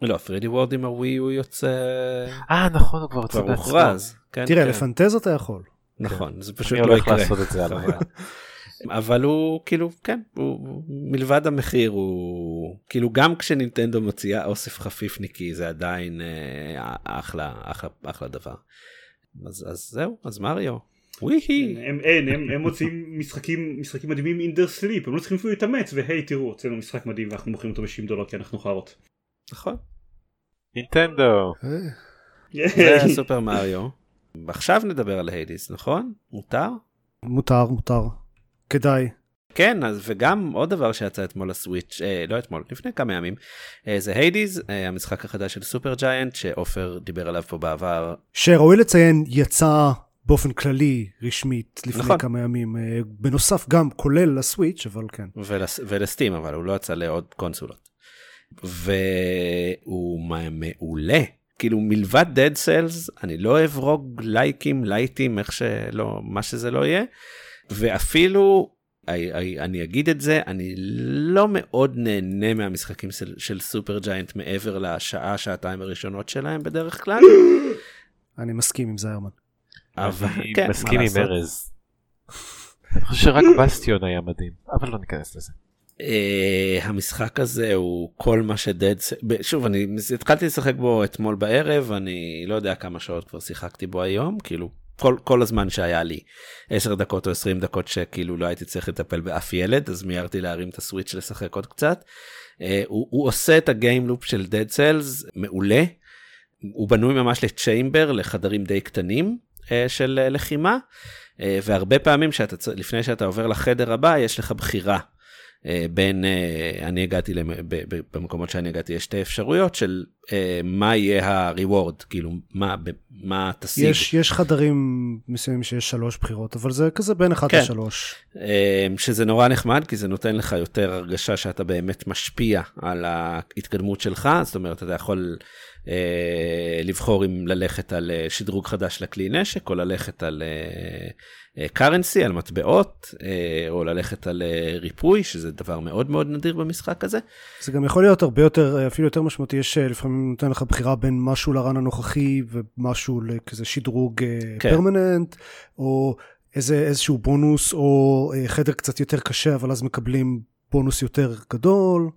לא 3D World עם הווי הוא יוצא. אה נכון הוא כבר יוצא בעצמו. כן, תראה לפנטז אתה יכול. נכון זה פשוט לא יקרה. אבל הוא כאילו כן הוא מלבד המחיר הוא כאילו גם כשנינטנדו מוציאה אוסף חפיפניקי זה עדיין אה, אחלה אחלה אחלה דבר. אז, אז זהו אז מריו. הם אין הם, הם מוציאים משחקים משחקים מדהימים in their sleep הם לא צריכים אפילו להתאמץ והי תראו הוצאנו משחק מדהים ואנחנו מוכרים אותו ב-60 דולר כי אנחנו חארות. נכון. נינטנדו. זה Super Mario. עכשיו נדבר על Hades נכון? מותר? מותר מותר. כדאי. כן אז וגם עוד דבר שיצא אתמול ל Switch אה, לא אתמול לפני כמה ימים אה, זה Hades אה, המשחק החדש של Supergiant שעופר דיבר עליו פה בעבר. שראוי לציין יצא באופן כללי רשמית לפני נכון. כמה ימים אה, בנוסף גם כולל לסוויץ' אבל כן. ולס, ולסטים אבל הוא לא יצא לעוד קונסולות. והוא מעולה כאילו מלבד dead cells אני לא אוהב רוג לייקים לייטים איך שלא מה שזה לא יהיה. ואפילו אני אגיד את זה אני לא מאוד נהנה מהמשחקים של, של סופר ג'יינט מעבר לשעה שעתיים הראשונות שלהם בדרך כלל. אני מסכים עם זיירמן. אבל כן, מסכים עם ארז. אני חושב שרק בסטיון היה מדהים אבל לא ניכנס לזה. Uh, המשחק הזה הוא כל מה שדד שוב אני התחלתי לשחק בו אתמול בערב אני לא יודע כמה שעות כבר שיחקתי בו היום כאילו כל, כל הזמן שהיה לי 10 דקות או 20 דקות שכאילו לא הייתי צריך לטפל באף ילד אז מיהרתי להרים את הסוויץ' לשחק עוד קצת. Uh, הוא, הוא עושה את הגיימלופ של Dead Cells מעולה. הוא בנוי ממש לצ'יימבר לחדרים די קטנים uh, של uh, לחימה uh, והרבה פעמים שאתה לפני שאתה עובר לחדר הבא יש לך בחירה בין אה, אני הגעתי במקומות שאני הגעתי יש שתי אפשרויות של אה, מה יהיה ה-reward כאילו מה מה תשיג. יש יש חדרים מסוימים שיש שלוש בחירות אבל זה כזה בין אחד כן. לשלוש. שזה נורא נחמד כי זה נותן לך יותר הרגשה שאתה באמת משפיע על ההתקדמות שלך זאת אומרת אתה יכול לבחור אם ללכת על שדרוג חדש לכלי נשק או ללכת על. קרנסי על מטבעות אה, או ללכת על אה, ריפוי שזה דבר מאוד מאוד נדיר במשחק הזה. זה גם יכול להיות הרבה יותר אפילו יותר משמעותי יש אה, לפעמים נותן לך בחירה בין משהו לרן הנוכחי ומשהו לכזה שדרוג כן. פרמננט או איזה איזשהו בונוס או חדר קצת יותר קשה אבל אז מקבלים בונוס יותר גדול.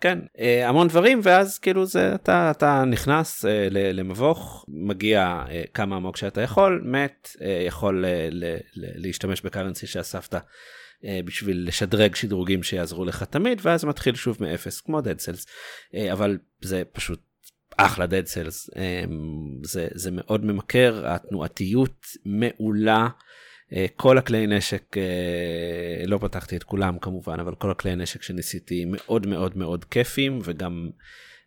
כן uh, המון דברים ואז כאילו זה אתה אתה נכנס uh, למבוך מגיע uh, כמה עמוק שאתה יכול מת יכול להשתמש בקרנסי שאספת בשביל לשדרג שדרוגים שיעזרו לך תמיד ואז מתחיל שוב מאפס כמו dead cells אבל זה פשוט אחלה dead cells זה זה מאוד ממכר התנועתיות מעולה. אה, כל הכלי נשק, אה, לא פתחתי את כולם כמובן, אבל כל הכלי נשק שניסיתי מאוד מאוד מאוד כיפים וגם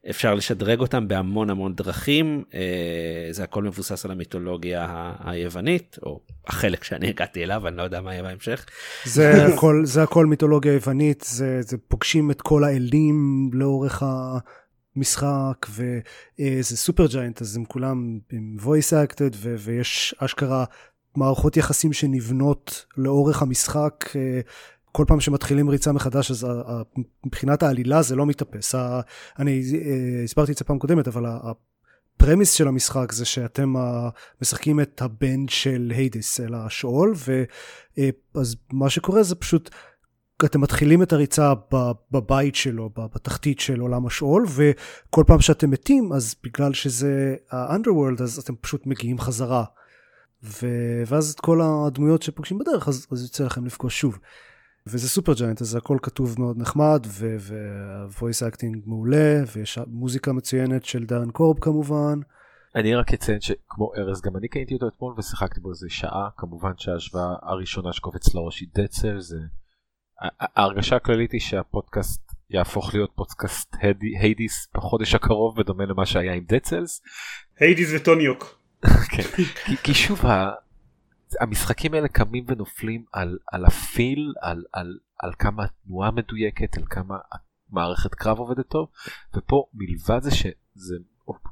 אפשר לשדרג אותם בהמון המון דרכים, אה, זה הכל מבוסס על המיתולוגיה היוונית, או החלק שאני הגעתי אליו, אני לא יודע מה יהיה בהמשך. זה הכל, זה הכל מיתולוגיה יוונית, זה, זה פוגשים את כל האלים לאורך ה... משחק וזה סופר ג'יינט אז הם כולם עם voice acted ו- ויש אשכרה מערכות יחסים שנבנות לאורך המשחק. אה, כל פעם שמתחילים ריצה מחדש אז מבחינת העלילה זה לא מתאפס. אני אה, הסברתי את זה פעם קודמת אבל הפרמיס של המשחק זה שאתם משחקים את הבן של היידיס אל השאול, ואז מה שקורה זה פשוט אתם מתחילים את הריצה בבית שלו, בתחתית של עולם השאול, וכל פעם שאתם מתים, אז בגלל שזה ה-underworld, אז אתם פשוט מגיעים חזרה. ו... ואז את כל הדמויות שפוגשים בדרך, אז, אז יוצא לכם לפגוש שוב. וזה Supergiant, אז הכל כתוב מאוד נחמד, ו-voice acting מעולה, ויש מוזיקה מצוינת של דארן קורב כמובן. אני רק אציין שכמו ארז, גם אני קניתי אותו אתמול ושיחקתי בו איזה שעה, כמובן שההשוואה הראשונה שקופץ לראש היא Dead Cells, זה... ההרגשה הכללית היא שהפודקאסט יהפוך להיות פודקאסט Hades בחודש הקרוב בדומה למה שהיה עם Dead Cells. Hades ו Tony Hawk. כן, כי, שוב המשחקים האלה קמים ונופלים על, הפיל, על, כמה התנועה מדויקת, על כמה מערכת קרב עובדת טוב, ופה מלבד זה שזה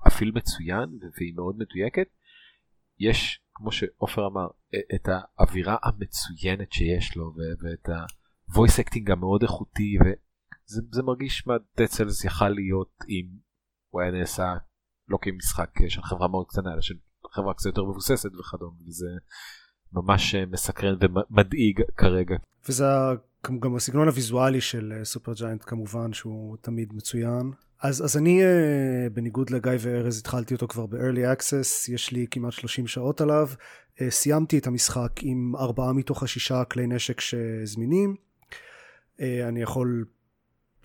הפיל מצוין והיא מאוד מדויקת, יש, כמו שעופר אמר, את האווירה המצוינת שיש לו ואת ה-voice acting המאוד איכותי, וזה מרגיש מה דצלס יכל להיות אם הוא היה נעשה לא כמשחק של חברה מאוד קטנה, אלא של חברה קצת יותר מבוססת וכדומה, וזה ממש אה, מסקרן ומדאיג כרגע. וזה גם הסגנון הוויזואלי של סופר אה, ג'יינט כמובן שהוא תמיד מצוין. אז, אז אני אה, בניגוד לגיא וארז התחלתי אותו כבר ב-early access, יש לי כמעט 30 שעות עליו. סיימתי את המשחק עם ארבעה מתוך השישה כלי נשק שזמינים. אני יכול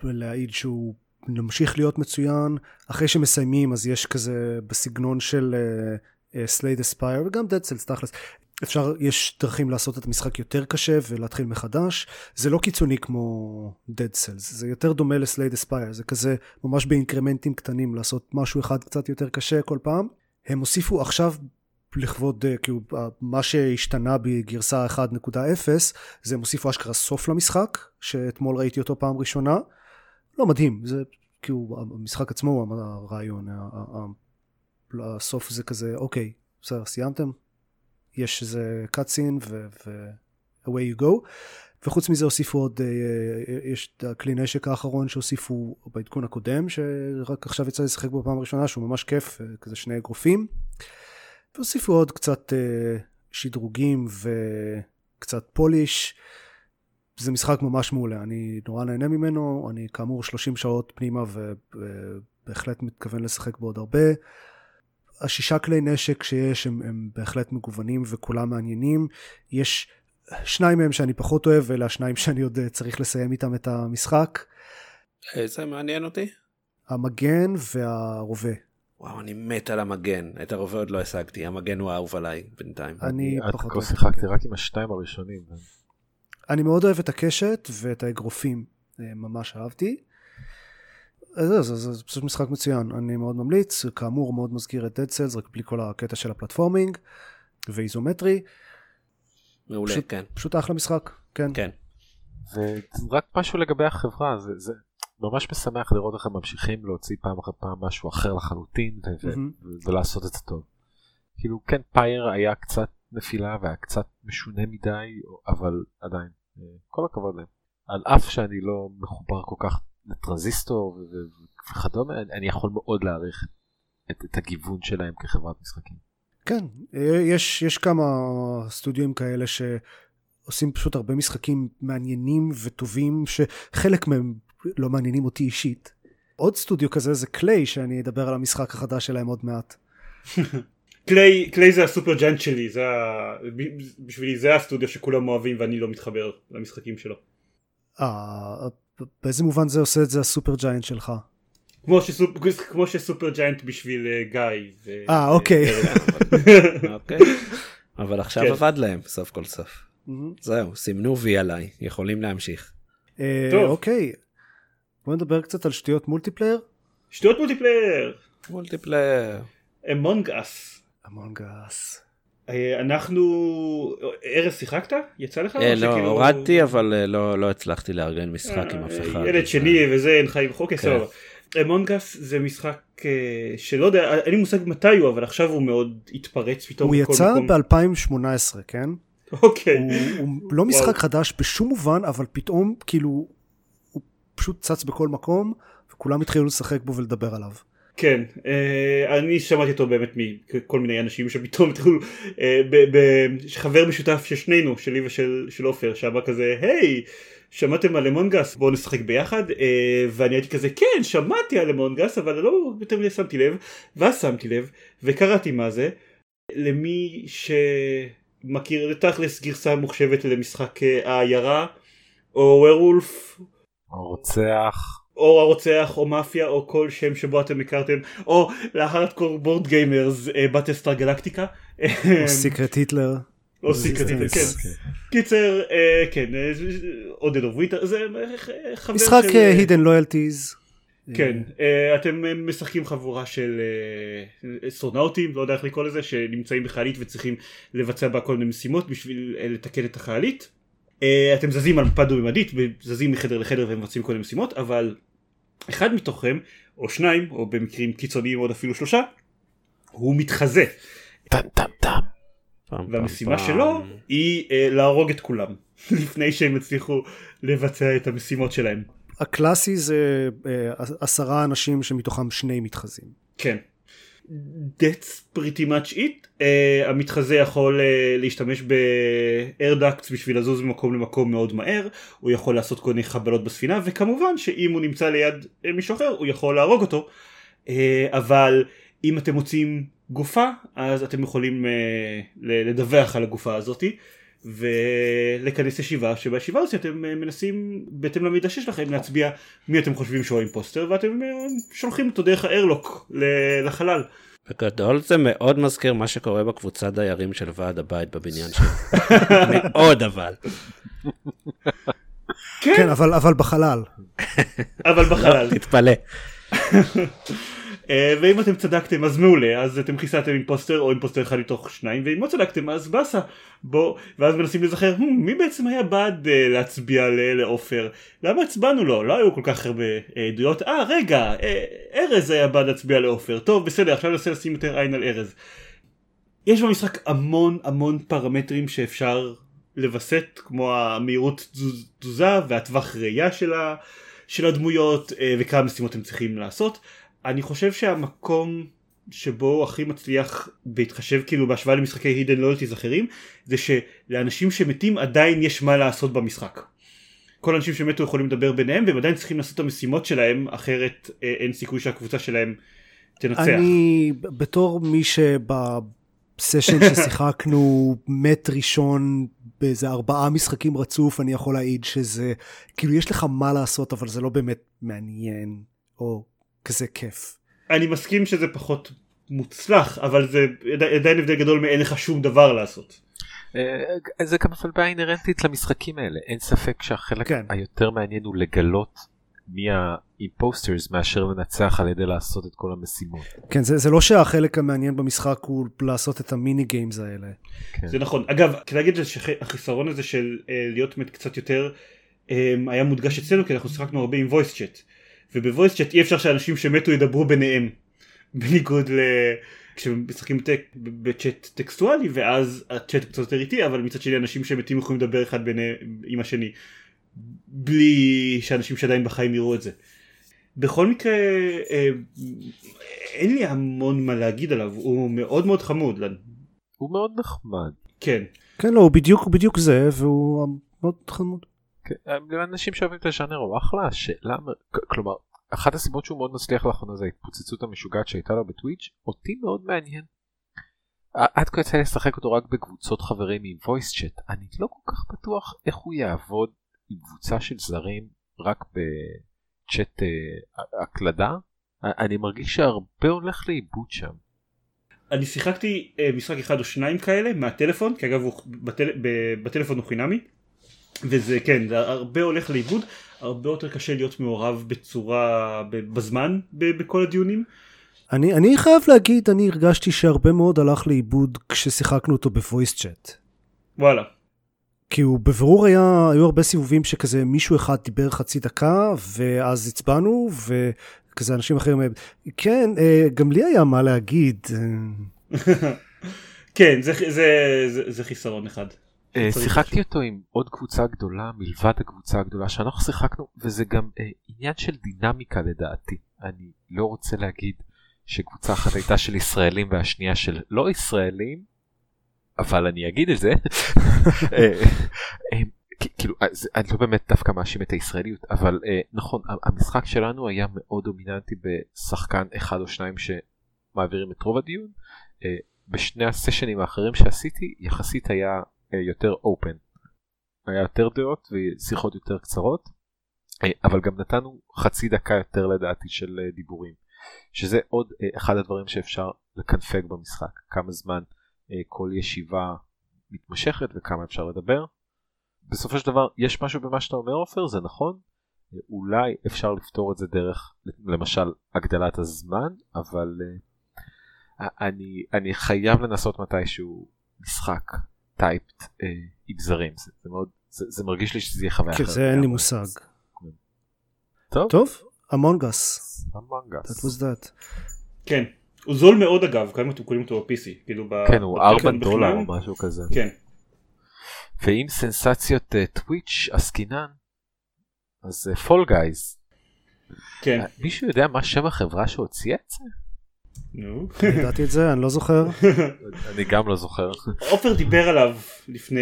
להעיד שהוא ממשיך להיות מצוין. אחרי שמסיימים אז יש כזה בסגנון של Slay the Spire וגם Dead Cells תכלס אפשר, יש דרכים לעשות את המשחק יותר קשה ולהתחיל מחדש. זה לא קיצוני כמו Dead Cells, זה יותר דומה ל Slay the Spire, זה כזה ממש באינקרמנטים קטנים לעשות משהו אחד קצת יותר קשה כל פעם. הם הוסיפו עכשיו לכבוד, אה, כאילו, מה שהשתנה בגרסה 1.0, זה הם הוסיפו אשכרה סוף למשחק, שאתמול ראיתי אותו פעם ראשונה. לא מדהים, זה כאילו, המשחק עצמו הוא הרעיון, הסוף זה כזה, אוקיי, בסדר, סיימתם? יש איזה קאטסין ו-away you go. וחוץ מזה הוסיפו עוד, אה, יש את הכלי נשק האחרון שהוסיפו בעדכון הקודם, שרק עכשיו יצא לשחק בו בפעם הראשונה, שהוא ממש כיף, אה, כזה שני אגרופים. והוסיפו עוד קצת אה, שדרוגים וקצת פוליש. זה משחק ממש מעולה, אני נורא נהנה ממנו, אני כאמור 30 שעות פנימה ובהחלט מתכוון לשחק בו עוד הרבה. השישה כלי נשק שיש הם, הם בהחלט מגוונים וכולם מעניינים. יש שניים מהם שאני פחות אוהב, ואלה השניים שאני עוד אה, צריך לסיים איתם את המשחק. איזה מעניין אותי? המגן והרובה. וואו, אני מת על המגן. את הרובה עוד לא השגתי, המגן הוא האהוב עליי בינתיים. אני פחות אוהב. שיחקתי רק עם השתיים הראשונים. אני מאוד אוהב את הקשת ואת האגרופים, אה, ממש אהבתי. זה, זה, זה, זה פשוט משחק מצוין, אני מאוד ממליץ, כאמור מאוד מזכיר את Dead Cells, רק בלי כל הקטע של הפלטפורמינג ואיזומטרי. מעולה, פשוט, כן. פשוט אחלה משחק, כן. כן. ורק משהו לגבי החברה, זה, זה ממש משמח לראות איך הם ממשיכים להוציא פעם אחר פעם משהו אחר לחלוטין ו- mm-hmm. ולעשות את זה טוב. כאילו כן פייר היה קצת נפילה והיה קצת משונה מדי, אבל עדיין, אה, כל הכבוד להם. על אף שאני לא מחובר כל כך לטרנזיסטור וכדומה, אני יכול מאוד להעריך את, את הגיוון שלהם כחברת משחקים. כן, יש, יש כמה סטודיו כאלה שעושים פשוט הרבה משחקים מעניינים וטובים, שחלק מהם לא מעניינים אותי אישית. עוד סטודיו כזה זה Klei, שאני אדבר על המשחק החדש שלהם עוד מעט. Klei, Klei זה ה Supergiant שלי, זה ה... בשבילי זה הסטודיו שכולם אוהבים ואני לא מתחבר למשחקים שלו. אה, באיזה מובן זה עושה את זה ה Supergiant שלך? כמו, שסופ... כמו ש Supergiant בשביל uh, גיא. אה אוקיי. אוקיי. אבל עכשיו כן. עבד להם סוף כל סוף. זהו, סימנו וי עליי, יכולים להמשיך. אה, טוב. אוקיי. בוא נדבר קצת על שטויות multiplayer. שטויות multiplayer. multiplayer. Among Us. Among Us. אה, אנחנו, ארז שיחקת? יצא לך? אה, לא, הורדתי אבל אה, לא, לא הצלחתי לארגן משחק עם אף אחד. ילד שני וזה, אין לך עם חוק, סבבה. Among Us זה משחק שלא יודע, אין לי מושג מתי הוא, אבל עכשיו הוא מאוד התפרץ פתאום. הוא יצא ב-2018, כן? אוקיי. הוא, הוא לא משחק חדש בשום מובן, אבל פתאום כאילו הוא פשוט צץ בכל מקום, וכולם התחילו לשחק בו ולדבר עליו. כן, אה, אני שמעתי אותו באמת מכל מיני אנשים שפתאום התחילו, אה, חבר משותף של שנינו, שלי ושל עופר, שאמר כזה, היי, שמעתם על אמונגס בואו נשחק ביחד. אה, ואני הייתי כזה כן שמעתי על אמונגס אבל לא יותר מדי שמתי לב. ואז שמתי לב וקראתי מה זה. למי שמכיר לתכלס גרסה מוחשבת למשחק העיירה או ווירולף או רוצח או הרוצח או מאפיה או כל שם שבו אתם הכרתם או להארדקור בורד גיימרס בטסטר גלקטיקה או סיקרט היטלר או סיקרט היטלר כן. קיצר אה, כן אה, עודד אובריטה זה חבר משחק הידן לויאלטיז כן אתם משחקים חבורה של אסטרונאוטים לא יודע איך לקרוא לזה שנמצאים בחיילית וצריכים לבצע בה כל מיני משימות בשביל לתקן את החיילית אתם זזים על מפה דו-ממדית וזזים מחדר לחדר ומבצעים כל מיני משימות אבל אחד מתוכם או שניים או במקרים קיצוניים עוד אפילו שלושה הוא מתחזה. טם טם טם. והמשימה שלו היא אה, להרוג את כולם לפני שהם יצליחו לבצע את המשימות שלהם. הקלאסי זה אה, עשרה אנשים שמתוכם שני מתחזים. כן. That's pretty much it. Uh, המתחזה יכול uh, להשתמש ב-air בשביל לזוז ממקום למקום מאוד מהר, הוא יכול לעשות כל מיני חבלות בספינה, וכמובן שאם הוא נמצא ליד מישהו אחר הוא יכול להרוג אותו. Uh, אבל אם אתם מוצאים גופה אז אתם יכולים uh, לדווח על הגופה הזאתי ולכנס ישיבה שבישיבה הזאת אתם uh, מנסים בהתאם למידע שיש לכם להצביע מי אתם חושבים שהוא האימפוסטר ואתם uh, שולחים אותו דרך האיירלוק לחלל. בגדול זה מאוד מזכיר מה שקורה בקבוצת דיירים של ועד הבית בבניין שלי. מאוד אבל. כן. כן אבל אבל בחלל. אבל בחלל. תתפלא. אה, ואם אתם צדקתם אז מעולה. אז אתם חיסלתם אימפוסטר או אימפוסטר אחד מתוך שניים ואם לא צדקתם אז באסה. בוא ואז מנסים להיזכר hmm, מי בעצם היה בעד uh, להצביע לעופר? למה הצבענו לו? לא היו כל כך הרבה אה, עדויות. אה רגע ארז היה בעד להצביע לעופר. טוב בסדר עכשיו ננסה לשים יותר עין על ארז. יש במשחק המון המון פרמטרים שאפשר לווסת כמו המהירות תזוזה והטווח ראייה של, ה, של הדמויות וכמה משימות הם צריכים לעשות אני חושב שהמקום שבו הוא הכי מצליח בהתחשב כאילו בהשוואה למשחקי הידן לויאלטיז אחרים זה שלאנשים שמתים עדיין יש מה לעשות במשחק. כל האנשים שמתו יכולים לדבר ביניהם והם עדיין צריכים לעשות את המשימות שלהם אחרת אה, אין סיכוי שהקבוצה שלהם תנצח. אני בתור מי שבסשן ששיחקנו מת ראשון באיזה ארבעה משחקים רצוף אני יכול להעיד שזה כאילו יש לך מה לעשות אבל זה לא באמת מעניין או כזה כיף. אני מסכים שזה פחות מוצלח אבל זה עדיין הבדל גדול מאין לך שום דבר לעשות. אה, זה גם אבל בעיה אינרנטית למשחקים האלה אין ספק שהחלק כן. היותר מעניין הוא לגלות מי האימפוסטרס מאשר לנצח על ידי לעשות את כל המשימות. כן זה, זה לא שהחלק המעניין במשחק הוא לעשות את המיני גיימס האלה. כן. זה נכון אגב כדאי להגיד שהחיסרון הזה של uh, להיות קצת יותר um, היה מודגש אצלנו כי אנחנו שיחקנו הרבה עם voice chat. ובוויס צ'אט אי אפשר שאנשים שמתו ידברו ביניהם בניגוד ל... כשמשחקים טק בצ'אט טקסטואלי ואז הצ'אט קצת יותר איטי אבל מצד שני אנשים שמתים יכולים לדבר אחד ביניהם עם השני בלי שאנשים שעדיין בחיים יראו את זה. בכל מקרה אה, אין לי המון מה להגיד עליו הוא מאוד מאוד חמוד. הוא מאוד נחמד. כן. כן לא הוא בדיוק בדיוק זה והוא מאוד חמוד. אנשים שאוהבים את הז'אנר הוא אחלה שאלה כלומר אחת הסיבות שהוא מאוד מצליח לאחרונה זה ההתפוצצות המשוגעת שהייתה לו בטוויץ' אותי מאוד מעניין. עד כה יצא לשחק אותו רק בקבוצות חברים עם voice chat אני לא כל כך בטוח איך הוא יעבוד עם קבוצה של זרים רק בצ'אט uh, הקלדה אני מרגיש שהרבה הולך לאיבוד שם. אני שיחקתי uh, משחק אחד או שניים כאלה מהטלפון כי אגב הוא בטל... בטלפון הוא חינמי וזה כן זה הרבה הולך לאיבוד הרבה יותר קשה להיות מעורב בצורה בזמן בכל הדיונים. אני, אני חייב להגיד אני הרגשתי שהרבה מאוד הלך לאיבוד כששיחקנו אותו בוויס צ'אט. וואלה. כי הוא בבירור היה היו הרבה סיבובים שכזה מישהו אחד דיבר חצי דקה ואז הצבענו וכזה אנשים אחרים כן אה, גם לי היה מה להגיד. כן זה, זה, זה, זה חיסרון אחד. אה, שיחקתי אותו עם עוד קבוצה גדולה מלבד הקבוצה הגדולה שאנחנו שיחקנו וזה גם uh, עניין של דינמיקה לדעתי. אני לא רוצה להגיד שקבוצה אחת הייתה של ישראלים והשנייה של לא ישראלים, אבל אני אגיד את זה, אה, אה, כאילו אני לא באמת דווקא מאשים את הישראליות אבל נכון המשחק שלנו היה מאוד דומיננטי בשחקן אחד או שניים שמעבירים את רוב הדיון. בשני הסשנים האחרים שעשיתי יחסית היה יותר אופן היה יותר דעות ושיחות יותר קצרות אבל גם נתנו חצי דקה יותר לדעתי של דיבורים שזה עוד אחד הדברים שאפשר לקנפג במשחק כמה זמן כל ישיבה מתמשכת וכמה אפשר לדבר. בסופו של דבר יש משהו במה שאתה אומר עופר? זה נכון? אולי אפשר לפתור את זה דרך למשל הגדלת הזמן אבל אני אני חייב לנסות מתישהו משחק טייפט אה, עם זרים זה, זה מאוד זה, זה מרגיש לי שזה יהיה חוויה אחרת. זה אין לי מושג. טוב. טוב, המונגס. המונגס. That was that. כן. הוא זול מאוד אגב, כמה אתם קוראים אותו ב-PC. כאילו כן, הוא 4 דולר או משהו כזה. כן. ואם סנסציות Twitch עסקינן, אז Fall uh, Guys. כן. מישהו יודע מה שם החברה שהוציאה את זה? נו. ידעתי את זה, אני לא זוכר. אני גם לא זוכר. עופר דיבר עליו לפני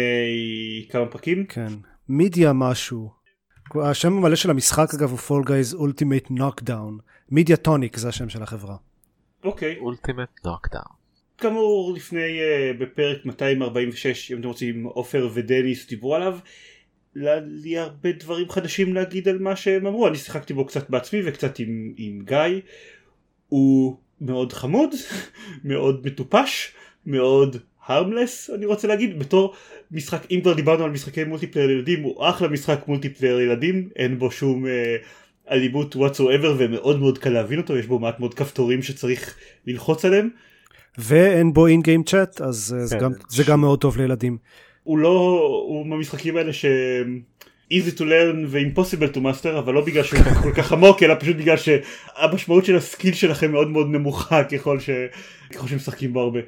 כמה פרקים. כן. מידיה משהו. השם המלא של המשחק אגב הוא Fall Guys Ultimate Knockdown. Mediatonic זה השם של החברה. אוקיי. Ultimate Knockdown. כאמור לפני uh, בפרק 246 אם אתם רוצים עופר ודניס דיברו עליו. לי הרבה דברים חדשים להגיד על מה שהם אמרו אני שיחקתי בו קצת בעצמי וקצת עם, עם גיא. הוא מאוד חמוד, מאוד מטופש, מאוד harmless אני רוצה להגיד בתור משחק אם כבר דיברנו על משחקי multiplayer לילדים הוא אחלה משחק multiplayer לילדים אין בו שום אה, אלימות whatsoever ומאוד מאוד קל להבין אותו יש בו מעט מאוד כפתורים שצריך ללחוץ עליהם. ואין בו אין גיים צ'אט אז כן, זה, גם, ש... זה גם מאוד טוב לילדים. הוא לא הוא מהמשחקים האלה ש... easy to learn ו-impossible to master אבל לא בגלל שהוא כל כך עמוק אלא פשוט בגלל שהמשמעות של הסקיל שלכם מאוד מאוד נמוכה ככל, ש... ככל שמשחקים בו הרבה.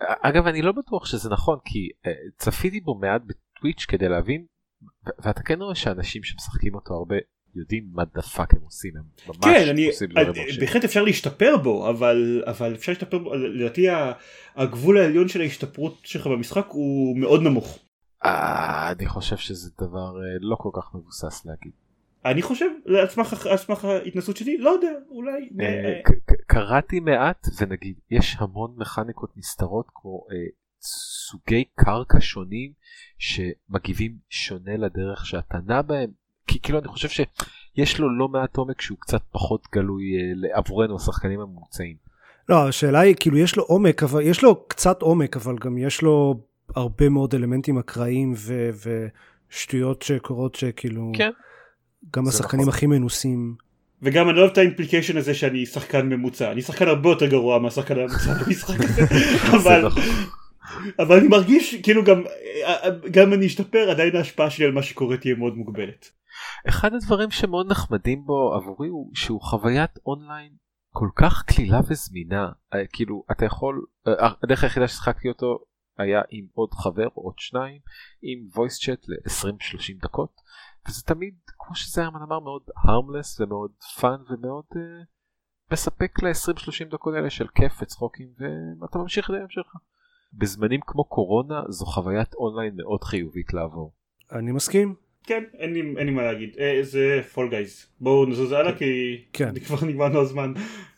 אגב אני לא בטוח שזה נכון כי uh, צפיתי בו מעט בטוויץ' כדי להבין ואתה כן רואה שאנשים שמשחקים אותו הרבה יודעים מה דפאק הם עושים הם ממש כן, אני, אני, בהחלט אפשר להשתפר בו אבל אבל אפשר להשתפר בו לדעתי הגבול העליון של ההשתפרות שלך במשחק הוא מאוד נמוך. אה, אני חושב שזה דבר אה, לא כל כך מבוסס להגיד. אני חושב על סמך ההתנסות שלי לא יודע אולי אה, קראתי מעט ונגיד יש המון מכניקות נסתרות כמו סוגי קרקע שונים שמגיבים שונה לדרך שאתה נע בהם כי כאילו אני חושב שיש לו לא מעט עומק שהוא קצת פחות גלוי עבורנו השחקנים הממוצעים. לא השאלה היא כאילו יש לו עומק אבל יש לו קצת עומק אבל גם יש לו הרבה מאוד אלמנטים אקראיים ו- ושטויות שקורות שכאילו כן. גם השחקנים נכון. הכי מנוסים. וגם אני לא אוהב את האימפליקיישן הזה שאני שחקן ממוצע אני שחקן הרבה יותר גרוע מהשחקן הממוצע במשחק הזה אבל נכון. אבל אני מרגיש כאילו גם גם אני אשתפר עדיין ההשפעה שלי על מה שקורה תהיה מאוד מוגבלת. אחד הדברים שמאוד נחמדים בו עבורי הוא שהוא חוויית אונליין כל כך קלילה וזמינה אה, כאילו אתה יכול אה, הדרך היחידה ששחקתי אותו היה עם עוד חבר או עוד שניים עם voice chat ל-20-30 דקות וזה תמיד כמו שזה היה אמר מאוד harmless ומאוד fun ומאוד uh, מספק ל-20-30 דקות האלה של כיף וצחוקים ואתה ממשיך ליום שלך. בזמנים כמו קורונה זו חוויית אונליין מאוד חיובית לעבור. אני מסכים. כן אין לי, אין לי מה להגיד אה, זה Fall Guys בואו נזוז הלאה כי כן. כבר נגמרנו הזמן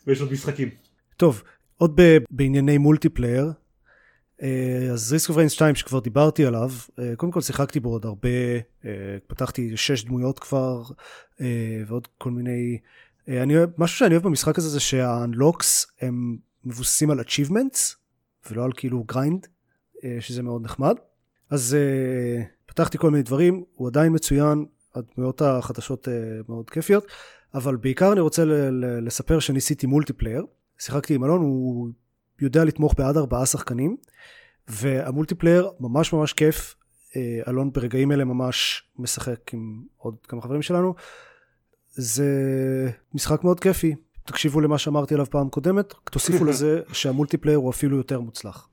ויש עוד משחקים. טוב עוד בענייני multiplayer אז Risk of Rain 2 שכבר דיברתי עליו, אה, קודם כל שיחקתי בו עוד הרבה, אה, פתחתי שש דמויות כבר, ועוד כל מיני... אני, משהו שאני אוהב במשחק הזה זה שה unlocks הם מבוססים על achievements, ולא על כאילו grind, שזה מאוד נחמד. אז פתחתי כל מיני דברים, הוא עדיין מצוין, הדמויות החדשות מאוד כיפיות, אבל בעיקר אני רוצה לספר שניסיתי multiplayer. שיחקתי עם אלון, הוא יודע לתמוך בעד ארבעה שחקנים, וה multiplayer ממש ממש כיף. אה, אלון ברגעים אלה ממש משחק עם עוד כמה חברים שלנו. זה משחק מאוד כיפי. תקשיבו למה שאמרתי עליו פעם קודמת, תוסיפו לזה שה multiplayer הוא אפילו יותר מוצלח.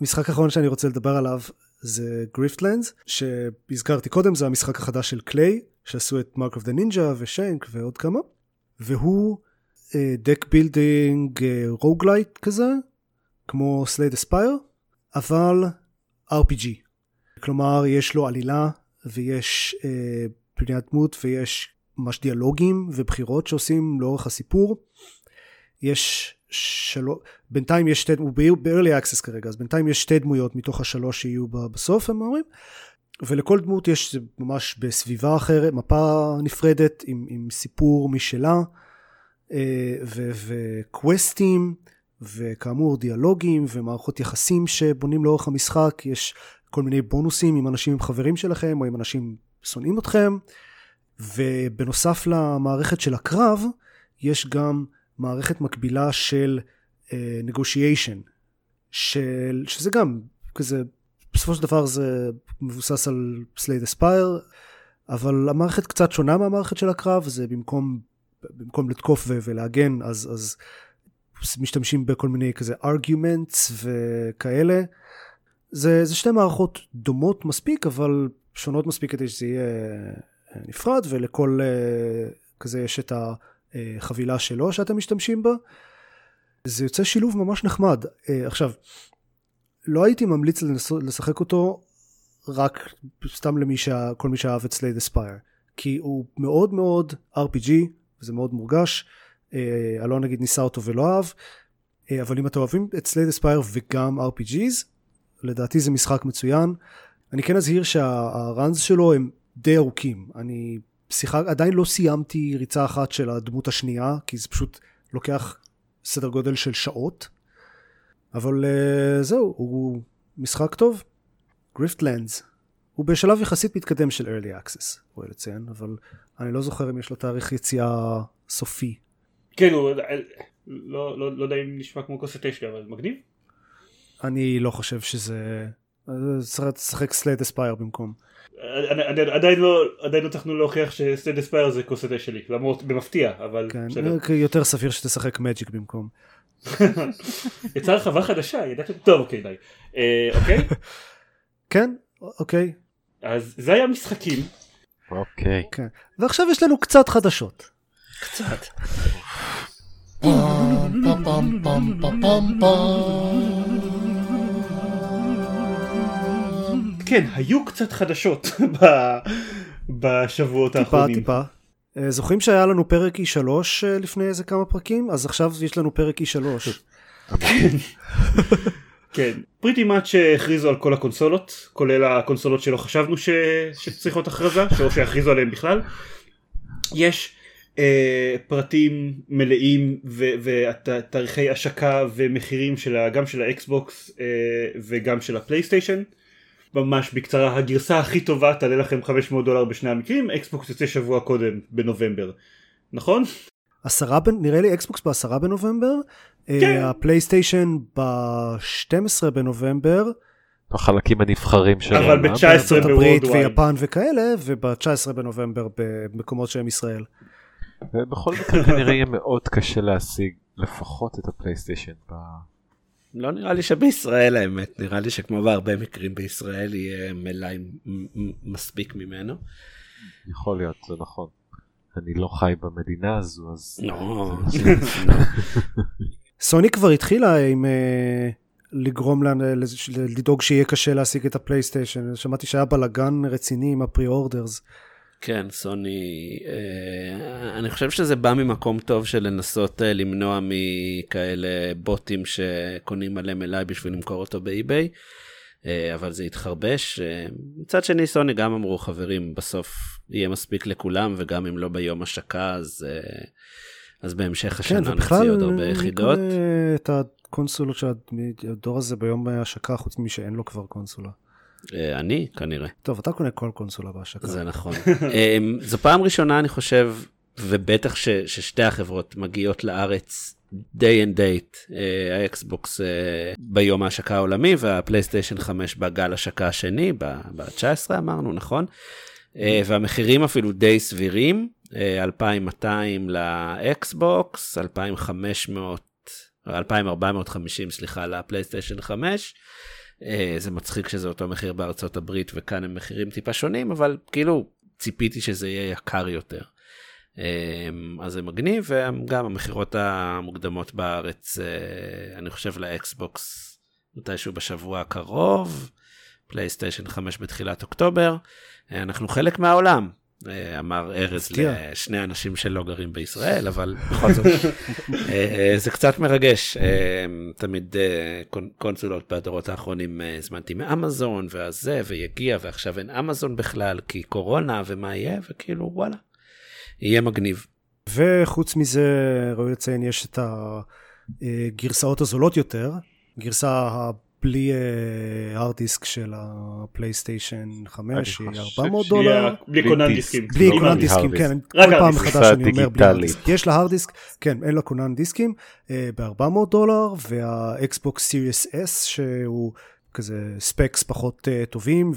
משחק אחרון שאני רוצה לדבר עליו זה Griftlands, שהזכרתי קודם, זה המשחק החדש של Klei, שעשו את Mark of the Ninja ו Shank ועוד כמה, והוא deck building roguelite כזה, כמו Slay the Spire, אבל RPG. כלומר, יש לו עלילה ויש אה, בניית דמות ויש ממש דיאלוגים ובחירות שעושים לאורך הסיפור. יש שלוש, בינתיים יש שתי, הוא ב-early access כרגע, אז בינתיים יש שתי דמויות מתוך השלוש שיהיו בסוף, הם אומרים. ולכל דמות יש ממש בסביבה אחרת, מפה נפרדת עם, עם סיפור משלה, וקווסטים, וכאמור דיאלוגים ומערכות יחסים שבונים לאורך המשחק, יש כל מיני בונוסים עם אנשים עם חברים שלכם או עם אנשים שונאים אתכם, ובנוסף למערכת של הקרב, יש גם מערכת מקבילה של uh, negotiation, של, שזה גם כזה, בסופו של דבר זה מבוסס על סלייד אספייר, אבל המערכת קצת שונה מהמערכת של הקרב, זה במקום, במקום לתקוף ו- ולהגן, אז, אז משתמשים בכל מיני כזה arguments וכאלה. זה, זה שתי מערכות דומות מספיק, אבל שונות מספיק כדי שזה יהיה אה, נפרד, ולכל uh, כזה יש את ה... אה, שלו שאתם משתמשים בה. זה יוצא שילוב ממש נחמד. אה, עכשיו, לא הייתי ממליץ לשחק אותו רק סתם למי שה... מי שאהב את סלייד אספייר. כי הוא מאוד מאוד RPG, וזה מאוד מורגש. אה, אלון נגיד ניסה אותו ולא אהב. אבל אם אתם אוהבים את Slay the Spire וגם RPGs, לדעתי זה משחק מצוין. אני כן אזהיר שה runs שלו הם די ארוכים. אני שיחקתי, עדיין לא סיימתי ריצה אחת של הדמות השנייה, כי זה פשוט לוקח סדר גודל של שעות. אבל uh, זהו, הוא משחק טוב. Griftlands. הוא בשלב יחסית מתקדם של early access, ראוי לציין, אבל אני לא זוכר אם יש לו תאריך יציאה סופי. כן, הוא לא, לא, לא יודע אם נשמע כמו כוסת אש, אבל מגניב. אני לא חושב שזה... תשחק Slay the Spire במקום. עדיין לא עדיין לא הצלחנו להוכיח ש Slay the Spire זה כוס התה שלי למרות במפתיע אבל כן, יותר סביר שתשחק Magic במקום. יצאה הרחבה חדשה ידעתם טוב אוקיי די אה, אוקיי כן אוקיי אז זה היה משחקים אוקיי כן. ועכשיו יש לנו קצת חדשות. קצת. כן, היו קצת חדשות בשבועות האחרונים. טיפה, טיפה. אה, זוכרים שהיה לנו פרק E3 אה, לפני איזה כמה פרקים? אז עכשיו יש לנו פרק E3. כן, פריטי מאץ' הכריזו על כל הקונסולות, כולל הקונסולות שלא חשבנו ש... שצריכות הכרזה, או שיכריזו עליהן בכלל. יש אה, פרטים מלאים ותאריכי השקה ומחירים של, גם של ה Xbox אה, וגם של ה PlayStation. ממש בקצרה הגרסה הכי טובה תעלה לכם 500 דולר בשני המקרים Xbox יוצא שבוע קודם בנובמבר נכון? עשרה. נראה לי Xbox בעשרה בנובמבר כן. ה PlayStation ב-12 בנובמבר החלקים הנבחרים שלו אבל ב-19 בברית ויפן וכאלה וב-19 בנובמבר במקומות שהם ישראל. ובכל מקרה כנראה יהיה מאוד קשה להשיג לפחות את הפלייסטיישן לא נראה לי שבישראל האמת, נראה לי שכמו בהרבה מקרים בישראל יהיה מלאי מספיק ממנו. יכול להיות, זה נכון. אני לא חי במדינה הזו, אז... לא. סוני כבר התחילה עם uh, לגרום לנו, לדאוג שיהיה קשה להשיג את הפלייסטיישן. שמעתי שהיה בלאגן רציני עם הפרי-אורדרס. כן, סוני, אה, אני חושב שזה בא ממקום טוב של לנסות אה, למנוע מכאלה בוטים שקונים מלא מלאי בשביל למכור אותו באי-ביי, אה, אבל זה התחרבש. אה, מצד שני, סוני גם אמרו, חברים, בסוף יהיה מספיק לכולם, וגם אם לא ביום השקה, אז, אה, אז בהמשך כן, השנה נוציא עוד הרבה יחידות. את הקונסולות של הדור הזה ביום השקה, חוץ ממי שאין לו כבר קונסולה. אה, אני כנראה. טוב, אתה קונה כל קונסולה בהשקה. זה נכון. אה, זו פעם ראשונה, אני חושב, ובטח ש, ששתי החברות מגיעות לארץ day and date, ה Xbox ביום ההשקה העולמי וה PlayStation 5 בגל השקה השני, ב-19 אמרנו, נכון? והמחירים אפילו די סבירים, 2,200 לאקסבוקס, 2,500, 2,450 סליחה לפלייסטיישן 5. אה, זה מצחיק שזה אותו מחיר בארצות הברית וכאן הם מחירים טיפה שונים, אבל כאילו ציפיתי שזה יהיה יקר יותר. אז זה מגניב, וגם המכירות המוקדמות בארץ, אני חושב לאקסבוקס מתישהו בשבוע הקרוב, פלייסטיישן 5 בתחילת אוקטובר. אנחנו חלק מהעולם, אה, אמר ארז לשני אנשים שלא גרים בישראל, אבל בכל זאת, אה, זה קצת מרגש. אה, תמיד קונסולות בדורות האחרונים הזמנתי מאמזון, ואז זה, ויגיע, ועכשיו אין אמזון בכלל, כי קורונה, ומה יהיה, וכאילו, וואלה, יהיה מגניב. וחוץ מזה, ראוי לציין, יש את הגרסאות הזולות יותר, גרסה בלי הארד דיסק של ה PlayStation 5 היא 400 דולר. בלי כונן דיסקים. בלי כונן דיסקים, כן. כל פעם מחדש אני אומר בלי הארד דיסק. יש לה הארד דיסק, כן, אין לה כונן דיסקים, ב-400 דולר, וה Xbox Series S שהוא כזה specs פחות טובים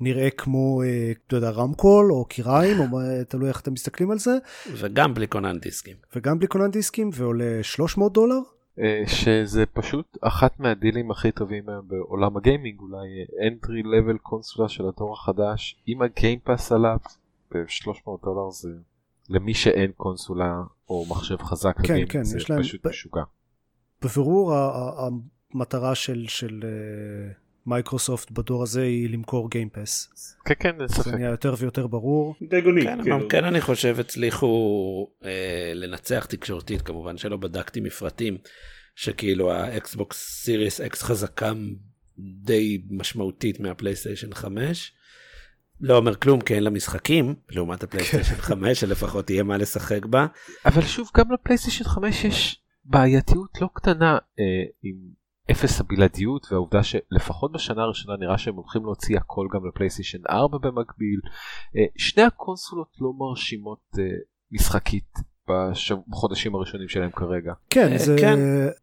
ונראה כמו, אתה יודע, רמקול או קיריים, או תלוי איך אתם מסתכלים על זה. וגם בלי כונן דיסקים. וגם בלי כונן דיסקים, ועולה 300 דולר. אה, שזה פשוט אחת מהדילים הכי טובים היום בעולם ה gaming אולי entry level קונסולה של הדור החדש עם ה Game Pass עליו ב-300 דולר זה למי שאין קונסולה או מחשב חזק כן, ל gaming כן, זה פשוט. משוגע. בבירור המטרה של, של מייקרוסופט בדור הזה היא למכור Game Pass. כן כן זה נהיה יותר ויותר ברור. דגוני. כן, כאילו. כן אני חושב הצליחו אה, לנצח תקשורתית כמובן שלא בדקתי מפרטים שכאילו ה Xbox Series X חזקה די משמעותית מה PlayStation 5. לא אומר כלום כי אין לה משחקים לעומת ה PlayStation 5 כן. שלפחות יהיה מה לשחק בה. אבל שוב גם ל PlayStation 5 יש בעייתיות לא קטנה אה, עם אפס הבלעדיות והעובדה שלפחות בשנה הראשונה נראה שהם הולכים להוציא הכל גם ל PlayStation 4 במקביל. אה, שני הקונסולות לא מרשימות אה, משחקית בחודשים הראשונים שלהם כרגע. כן, אה, זה, כן.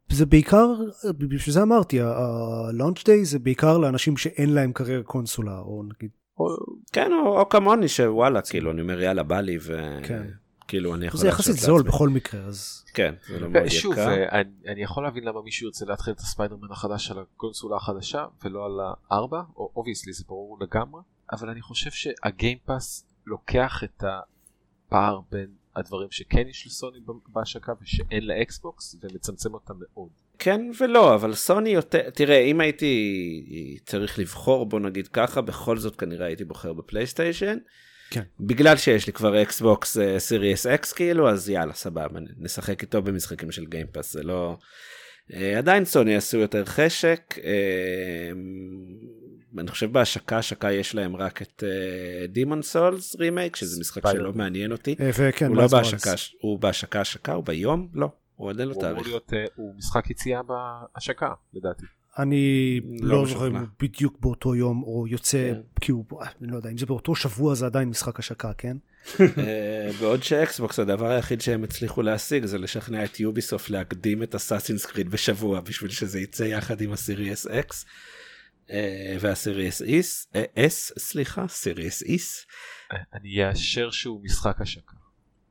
זה בעיקר, בשביל זה אמרתי, ה-launch day זה בעיקר לאנשים שאין להם כרגע קונסולה, או נגיד... או, כן, או, או כמוני שוואלה, כאילו, אני אומר יאללה בא לי ו... כן. כאילו אני יכול זה יחסית זול בכל מקרה אז כן זה לא מאוד יקר. שוב אני, אני יכול להבין למה מישהו ירצה להתחיל את הספיידרמן החדש על הקונסולה החדשה ולא על הארבע או obviously זה ברור לגמרי אבל אני חושב שה Game Pass לוקח את הפער בין הדברים שכן יש לסוני בהשקה ושאין ל Xbox ומצמצם אותם מאוד. כן ולא אבל סוני יותר תראה אם הייתי צריך לבחור בוא נגיד ככה בכל זאת כנראה הייתי בוחר ב PlayStation. כן. בגלל שיש לי כבר Xbox Series X כאילו אז יאללה סבבה נשחק איתו במשחקים של Game Pass זה לא uh, עדיין סוני עשו יותר חשק uh, אני חושב בהשקה השקה יש להם רק את Demon's Souls remake שזה משחק Spider. שלא מעניין אותי וכן, הוא לא בהשקה הוא בהשקה השקה הוא ביום לא הוא עוד אין לו תאריך. הוא משחק יציאה בהשקה לדעתי. אני לא, לא זוכר אם הוא בדיוק באותו יום או יוצא, כן. כי הוא, אני לא יודע, אם זה באותו שבוע זה עדיין משחק השקה, כן? אה, בעוד ש Xbox הדבר היחיד שהם הצליחו להשיג זה לשכנע את Ubisoft להקדים את Assassin's Creed בשבוע בשביל שזה יצא יחד עם ה Series X אה, וה Series X, S סליחה, Series S. אני אאשר שהוא משחק השקה.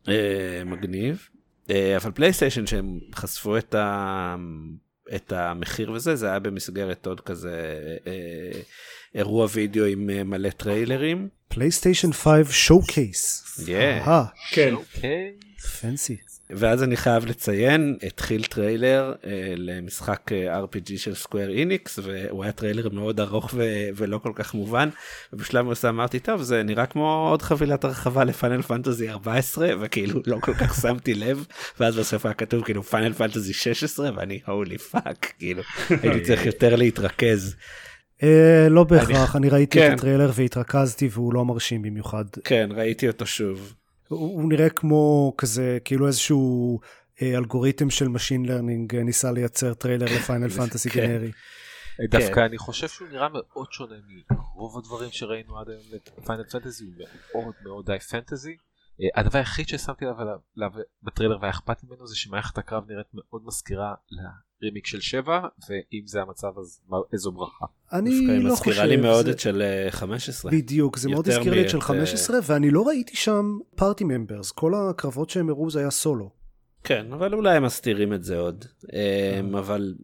אה, מגניב. אבל PlayStation שהם חשפו את ה... את המחיר וזה, זה היה במסגרת עוד כזה אה, אירוע וידאו עם אה, מלא טריילרים. PlayStation 5 Showcase. כן. Fancy. ואז אני חייב לציין, התחיל טריילר אה, למשחק אה, RPG של Square Enix, והוא היה טריילר מאוד ארוך ו- ולא כל כך מובן, ובשלב מסוים אמרתי, טוב, זה נראה כמו עוד חבילת הרחבה ל Final Fantasy 14, וכאילו לא כל כך שמתי לב, ואז בסוף היה כתוב כאילו Final Fantasy 16, ואני holy fuck, כאילו, הייתי צריך יותר להתרכז. Uh, לא בהכרח, אני ראיתי כן. את הטריילר והתרכזתי והוא לא מרשים במיוחד. כן, ראיתי אותו שוב. הוא נראה כמו כזה, כאילו איזשהו אה, אלגוריתם של Machine Learning אה, ניסה לייצר טריילר ל Final Fantasy כן. גנרי. דווקא כן. אני חושב שהוא נראה מאוד שונה מרוב הדברים שראינו עד היום לפיינל פנטזי, הוא מאוד מאוד די פנטזי. אה, הדבר היחיד ששמתי לב בטריילר והיה אכפת ממנו זה שמערכת הקרב נראית מאוד מזכירה רימיק של 7 ואם זה המצב אז איזו ברכה. אני לא חושב. מזכירה לי מאוד את של 15. אה, בדיוק זה מאוד הזכיר לי את של 15 אה, ואני לא ראיתי שם פארטי ממברס כל הקרבות שהם הראו זה היה סולו. כן אבל אולי הם מסתירים את זה עוד. אבל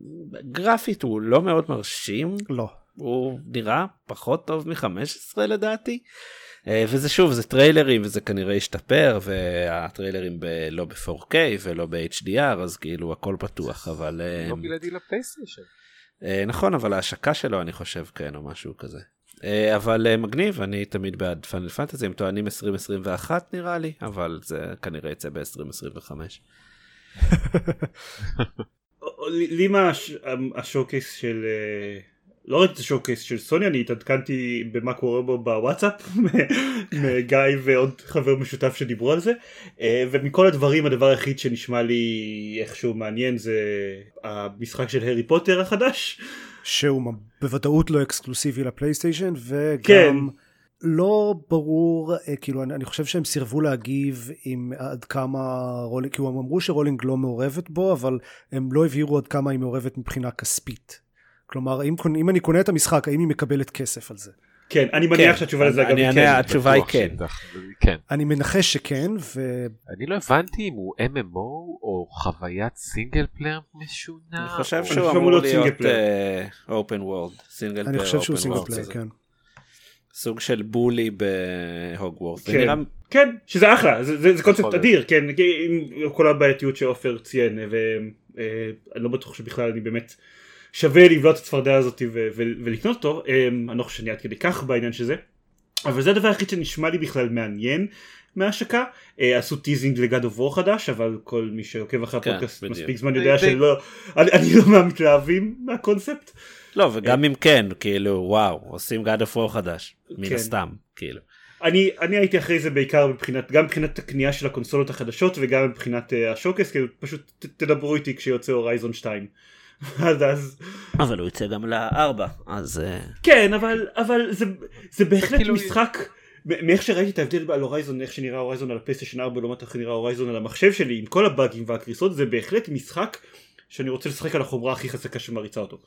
גרפית הוא לא מאוד מרשים. לא. הוא נראה פחות טוב מ-15 לדעתי. אה, וזה שוב זה טריילרים וזה כנראה ישתפר והטריילרים ב- לא ב-4K ולא ב-HDR אז כאילו הכל פתוח אבל אה, לא בלעדי לפלייסטיישן. אה, נכון אבל ההשקה שלו אני חושב כן או משהו כזה. אבל מגניב אני תמיד בעד פאנל פנטזי הם טוענים 2021 נראה לי אבל זה כנראה יצא ב-2025. לי מה הש- השואו-קייס של לא ראיתי את השואו-קייס של סוני אני התעדכנתי במה קורה בו בוואטסאפ מגיא ועוד חבר משותף שדיברו על זה אה, ומכל הדברים הדבר היחיד שנשמע לי איכשהו מעניין זה המשחק של הארי פוטר החדש שהוא בוודאות לא אקסקלוסיבי לפלייסטיישן, וגם כן. לא ברור, אה, כאילו אני, אני חושב שהם סירבו להגיב עם עד כמה רולינג, כאילו הם אמרו שרולינג לא מעורבת בו, אבל הם לא הבהירו עד כמה היא מעורבת מבחינה כספית. כלומר, אם, אם אני קונה את המשחק, האם היא מקבלת כסף על זה? כן אני מניח שהתשובה לזה אני אגב היא אענה, כן. התשובה היא כן. כן. אני מנחש שכן, ו... אני לא הבנתי אם הוא MMO או חוויית single player משונה. אני חושב שהוא אמור להיות. open world. single אני חושב שהוא single player. כן. סוג של Bully בהוגוורטס. זה כן. נראה כן שזה אחלה זה, זה, זה קונספט יכול אדיר כן עם כל הבעייתיות שעופר ציין ואני לא בטוח שבכלל אני באמת שווה לבלוע את הצפרדע הזאת ו- ו- ולקנות אותו אה, אני לא חושב שאני עד כדי כך בעניין של זה אבל זה הדבר היחיד שנשמע לי בכלל מעניין מההשקה אה, עשו teasing ל God of War חדש אבל כל מי שעוקב אחרי כן, הפודקאסט. מספיק זמן די- יודע די- שלא אני, אני לא מהמתלהבים מהקונספט לא וגם אם כן כאילו וואו עושים God of War חדש מן כן. הסתם כאילו. אני, אני הייתי אחרי זה בעיקר מבחינת, גם מבחינת הקנייה של הקונסולות החדשות וגם מבחינת uh, השוקס, כאילו פשוט ת, תדברו איתי כשיוצא הורייזון 2. עד אז, אבל הוא יצא גם לארבע אז אה, כן, אבל, אבל זה, זה בהחלט כאילו- משחק, מ- מאיך שראיתי את ההבדל על הורייזון, איך שנראה הורייזון על הפלייסטיישן 4 לעומת איך נראה הורייזון על המחשב שלי, עם כל הבאגים והקריסות, זה בהחלט משחק שאני רוצה לשחק על החומרה הכי חזקה שמריצה אותו.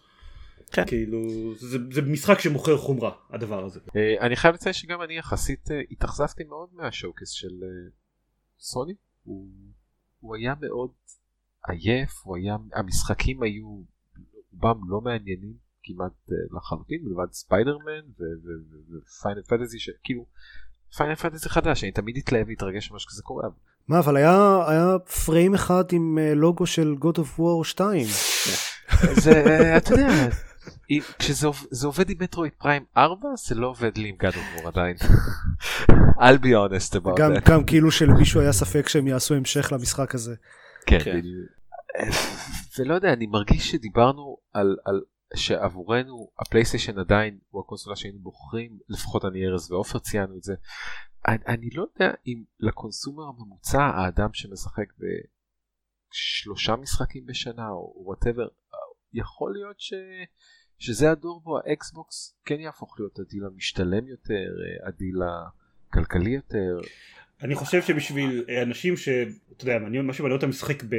כן. כאילו, זה, זה משחק שמוכר חומרה, הדבר הזה. אה, אני חייב לציין שגם אני יחסית אה, התאכזבתי מאוד מה showcase של סוני. הוא הוא היה מאוד עייף, הוא היה, המשחקים היו רובם לא מעניינים כמעט אה, לחלוטין מלבד Spider-Man ו Final Fantasy שכאילו Final Fantasy חדש אני תמיד אתלהב להתרגש ממה שכזה קורה. מה, אבל היה, היה פריים אחד עם אה, לוגו של God of War 2. זה אה, אתה יודע כשזה עוב- זה עובד עם Metroid Prime 4 זה לא עובד לי עם God of עדיין. I'll be honest about גם, that. גם כאילו שלמישהו היה ספק שהם יעשו המשך למשחק הזה. כן, כן. בדיוק. ולא יודע, אני מרגיש שדיברנו על, על שעבורנו הפלייסטיישן עדיין הוא הקונסולה שהיינו בוחרים, לפחות אני ארז ועופר ציינו את זה. אני, אני לא יודע אם ל consumer הממוצע, האדם שמשחק בשלושה משחקים בשנה או whatever, יכול להיות ש... שזה הדור בו האקסבוקס כן יהפוך להיות הדיל המשתלם יותר, הדיל הכלכלי יותר. אני חושב שבשביל אה, אנשים ש... אתה יודע, מה שמעניין אותם לשחק ב...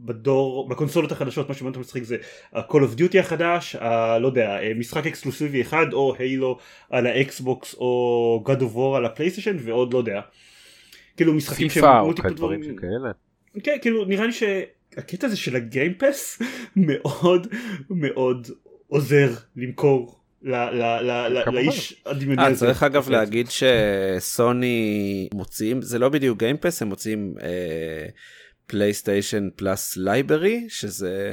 בדור, בקונסולות החדשות, מה שמעניין אותם לשחק זה ה-call of duty החדש, ה... לא יודע, אה, משחק אקסקלוסיבי אחד, או Halo על האקסבוקס, או God of War על הפלייסטיישן, ועוד לא יודע. כאילו משחקים פיפא או מולטיפל דברים דברים- שכאלה. כן, כאילו נראה לי שהקטע הזה של ה Game Pass מאוד מאוד עוזר למכור כמובן. לאיש הדמיוני אה, הזה. צריך אגב להגיד שסוני מוציאים זה לא בדיוק Game Pass הם מוציאים PlayStation Plus Library שזה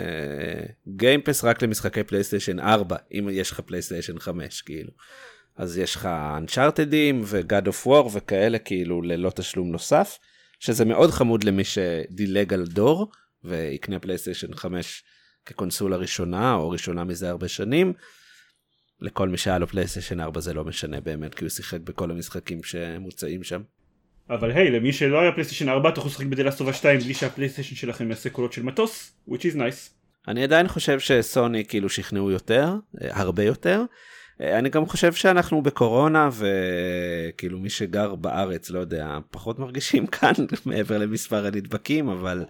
Game Pass רק למשחקי פלייסטיישן 4 אם יש לך פלייסטיישן 5 כאילו. אז יש לך Uncharted ים ו God of War וכאלה כאילו ללא תשלום נוסף שזה מאוד חמוד למי שדילג על דור ויקנה פלייסטיישן 5 כקונסולה ראשונה או ראשונה מזה הרבה שנים. לכל מי שהיה לו פלייסטיישן 4 זה לא משנה באמת כי הוא שיחק בכל המשחקים שמוצעים שם. אבל היי למי שלא היה פלייסטיישן 4 אתה יכול לשחק בדלסטובה 2 בלי שהפלייסטיישן שלכם יעשה קולות של מטוס which is nice. אני עדיין חושב שסוני כאילו שכנעו יותר אה, הרבה יותר. אה, אני גם חושב שאנחנו בקורונה וכאילו מי שגר בארץ לא יודע פחות מרגישים כאן מעבר למספר הנדבקים אבל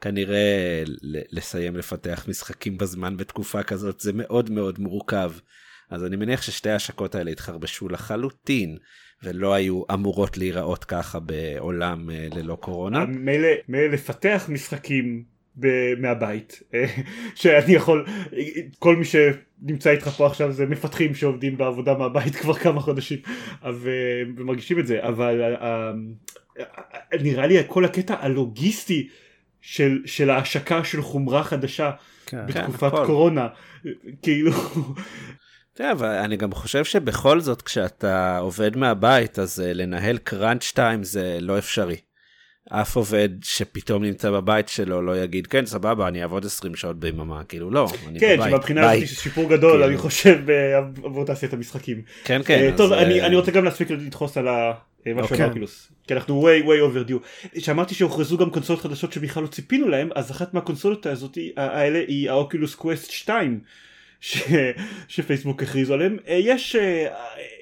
כנראה לסיים לפתח משחקים בזמן בתקופה כזאת זה מאוד מאוד מורכב. אז אני מניח ששתי ההשקות האלה התחרבשו לחלוטין ולא היו אמורות להיראות ככה בעולם אה, ללא קורונה. מילא מילא לפתח משחקים ב- מהבית שאני יכול כל מי שנמצא איתך פה עכשיו זה מפתחים שעובדים בעבודה מהבית כבר כמה חודשים ומרגישים את זה אבל נראה לי כל הקטע הלוגיסטי של, של ההשקה של חומרה חדשה כן, בתקופת כן, קורונה כאילו. תראה, אבל אני גם חושב שבכל זאת כשאתה עובד מהבית אז uh, לנהל קראנץ' טיים זה לא אפשרי. אף עובד שפתאום נמצא בבית שלו לא יגיד כן סבבה אני אעבוד 20 שעות ביממה כאילו לא אני כן, בבית. כן שמבחינה הזאת יש שיפור גדול כן. אני חושב עבור תעשיית המשחקים. כן כן. Uh, טוב אז, אני, uh... אני רוצה גם להספיק לדחוס על ה... משהו okay. אוקילוס. כי אנחנו way way overdue. שאמרתי שהוכרזו גם קונסולות חדשות שבכלל לא ציפינו להם אז אחת מהקונסולות הזאת האלה היא האוקילוס קווסט 2. ש... שפייסבוק הכריזו עליהם יש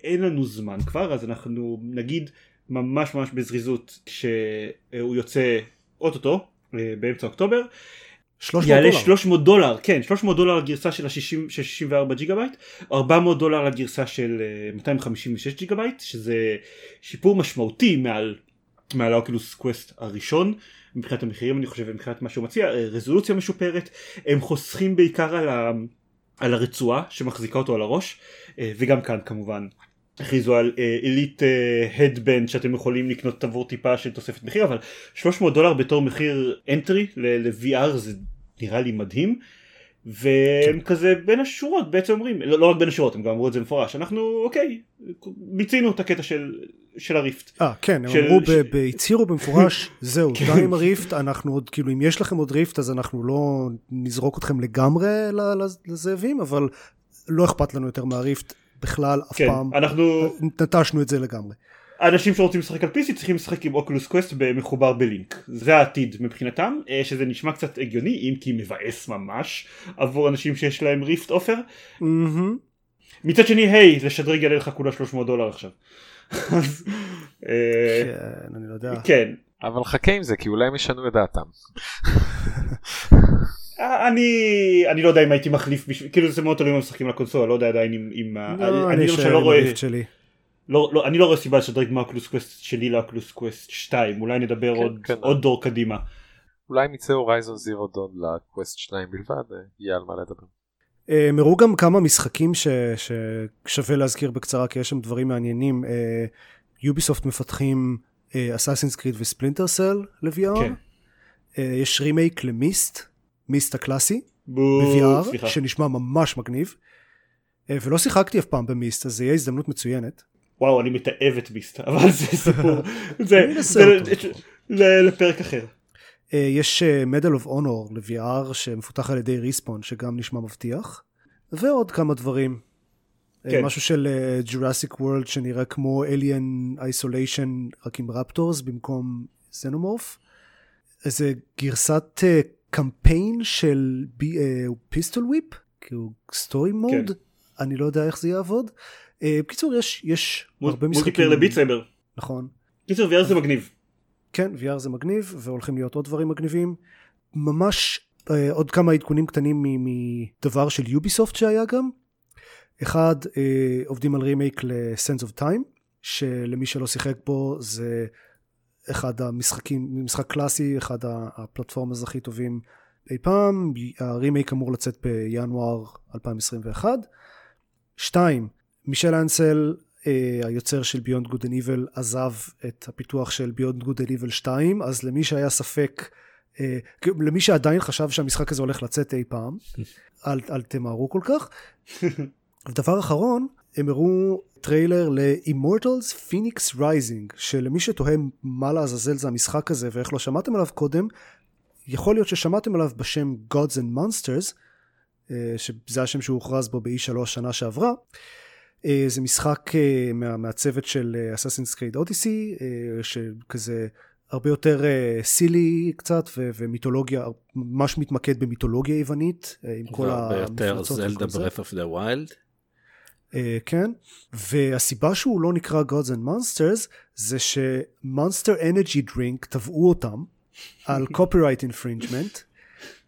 אין לנו זמן כבר אז אנחנו נגיד ממש ממש בזריזות כשהוא יוצא אוטוטו אה, באמצע אוקטובר. 300 יעלה דולר. 300 דולר, כן, 300 דולר לגרסה של ה-64 ג'יגה בייט, 400 דולר לגרסה של 256 אה, ג'יגה בייט, שזה שיפור משמעותי מעל, מעל ה Oculus Quest הראשון, מבחינת המחירים אני חושב, מבחינת מה שהוא מציע, אה, רזולוציה משופרת, הם חוסכים בעיקר על, ה, על הרצועה שמחזיקה אותו על הראש, וגם כאן כמובן. הכריזו על אליט הדבנד שאתם יכולים לקנות עבור טיפה של תוספת מחיר אבל 300 דולר בתור מחיר אנטרי ל-VR זה נראה לי מדהים והם כן. כזה בין השורות בעצם אומרים לא, לא רק בין השורות הם גם אמרו את זה מפורש אנחנו אוקיי מיצינו את הקטע של של הריפט. אה כן הם של... אמרו ש... הצהירו במפורש זהו כן. די עם הריפט אנחנו עוד כאילו אם יש לכם עוד ריפט אז אנחנו לא נזרוק אתכם לגמרי לזאבים אבל לא אכפת לנו יותר מה Rift בכלל אף כן, פעם אנחנו נטשנו את זה לגמרי. אנשים שרוצים לשחק על PC צריכים לשחק עם Oculus Quest מחובר בלינק זה העתיד מבחינתם אה, שזה נשמע קצת הגיוני אם כי מבאס ממש עבור אנשים שיש להם Rift עופר. מצד שני היי לשדרג יעלה לך כולה 300 דולר עכשיו. אה, כן אני לא יודע. כן. אבל חכה עם זה כי אולי הם ישנו את דעתם. אני אני לא יודע אם הייתי מחליף בשביל כאילו זה מאוד תלוי אם משחקים לקונסולה לא יודע עדיין אם, אם לא, אני למשל לא רואה שלי. לא, לא, אני לא רואה סיבה לשדרג מה Oculus Quest שלי ל Oculus Quest 2 אולי נדבר כן, עוד, כן. עוד דור קדימה. אולי אם יצא Horizon Zero Dawn ל Quest 2 בלבד אה, יהיה על מה לדבר. הם הראו גם כמה משחקים ש, ששווה להזכיר בקצרה כי יש שם דברים מעניינים יוביסופט מפתחים Assassin's Creed ו Splinter Cell ל-VR כן. יש רימייק ל Myst Myst הקלאסי, ב-VR, שנשמע ממש מגניב, אה, ולא שיחקתי אף פעם ב Myst, אז זה יהיה הזדמנות מצוינת. וואו, אני מתעב את Myst, אבל זה סיפור, זה, זה לפרק אחר. אה, יש אה, Medal of Honor ל-VR שמפותח על ידי Respawn, שגם נשמע מבטיח, ועוד כמה דברים. כן. משהו של Jurassic World שנראה כמו Alien Isolation רק עם raptors במקום xenomorph. איזה גרסת קמפיין של Pistol Whip, כאילו story mode, אני לא יודע איך זה יעבוד. Uh, בקיצור יש יש מול, הרבה משחקים. multiplayer ל Beat Saber. נכון. קיצור VR זה מגניב. כן VR זה מגניב והולכים להיות עוד דברים מגניבים. ממש uh, עוד כמה עדכונים קטנים מדבר של יוביסופט שהיה גם. אחד uh, עובדים על רימייק ל- Sands of Time שלמי שלא שיחק בו זה אחד המשחקים, משחק קלאסי, אחד הפלטפורמרים הכי טובים אי פעם, הרימייק אמור לצאת בינואר 2021. שתיים, מישל אנסל, אה, היוצר של Beyond Good and Evil, עזב את הפיתוח של Beyond Good and Evil 2, אז למי שהיה ספק, אה, למי שעדיין חשב שהמשחק הזה הולך לצאת אי פעם, אל, אל תמהרו כל כך. ודבר אחרון, הם הראו טריילר ל-Immortals Fenyx Rising, שלמי שתוהה מה לעזאזל זה המשחק הזה ואיך לא שמעתם עליו קודם, יכול להיות ששמעתם עליו בשם Gods and Monsters, אה, שזה השם שהוכרז בו ב-E3 שנה שעברה. אה, זה משחק אה, מה, מהצוות של Assassin's Creed Odyssey, שכזה הרבה יותר silly קצת ו- ומיתולוגיה, ממש מתמקד במיתולוגיה יוונית, עם כל המפלצות. והרבה יותר זלדה Breath of the wild. Uh, כן, והסיבה שהוא לא נקרא Gods and Monsters זה שמונסטר אנרגי דרינק תבעו אותם על copyright infringement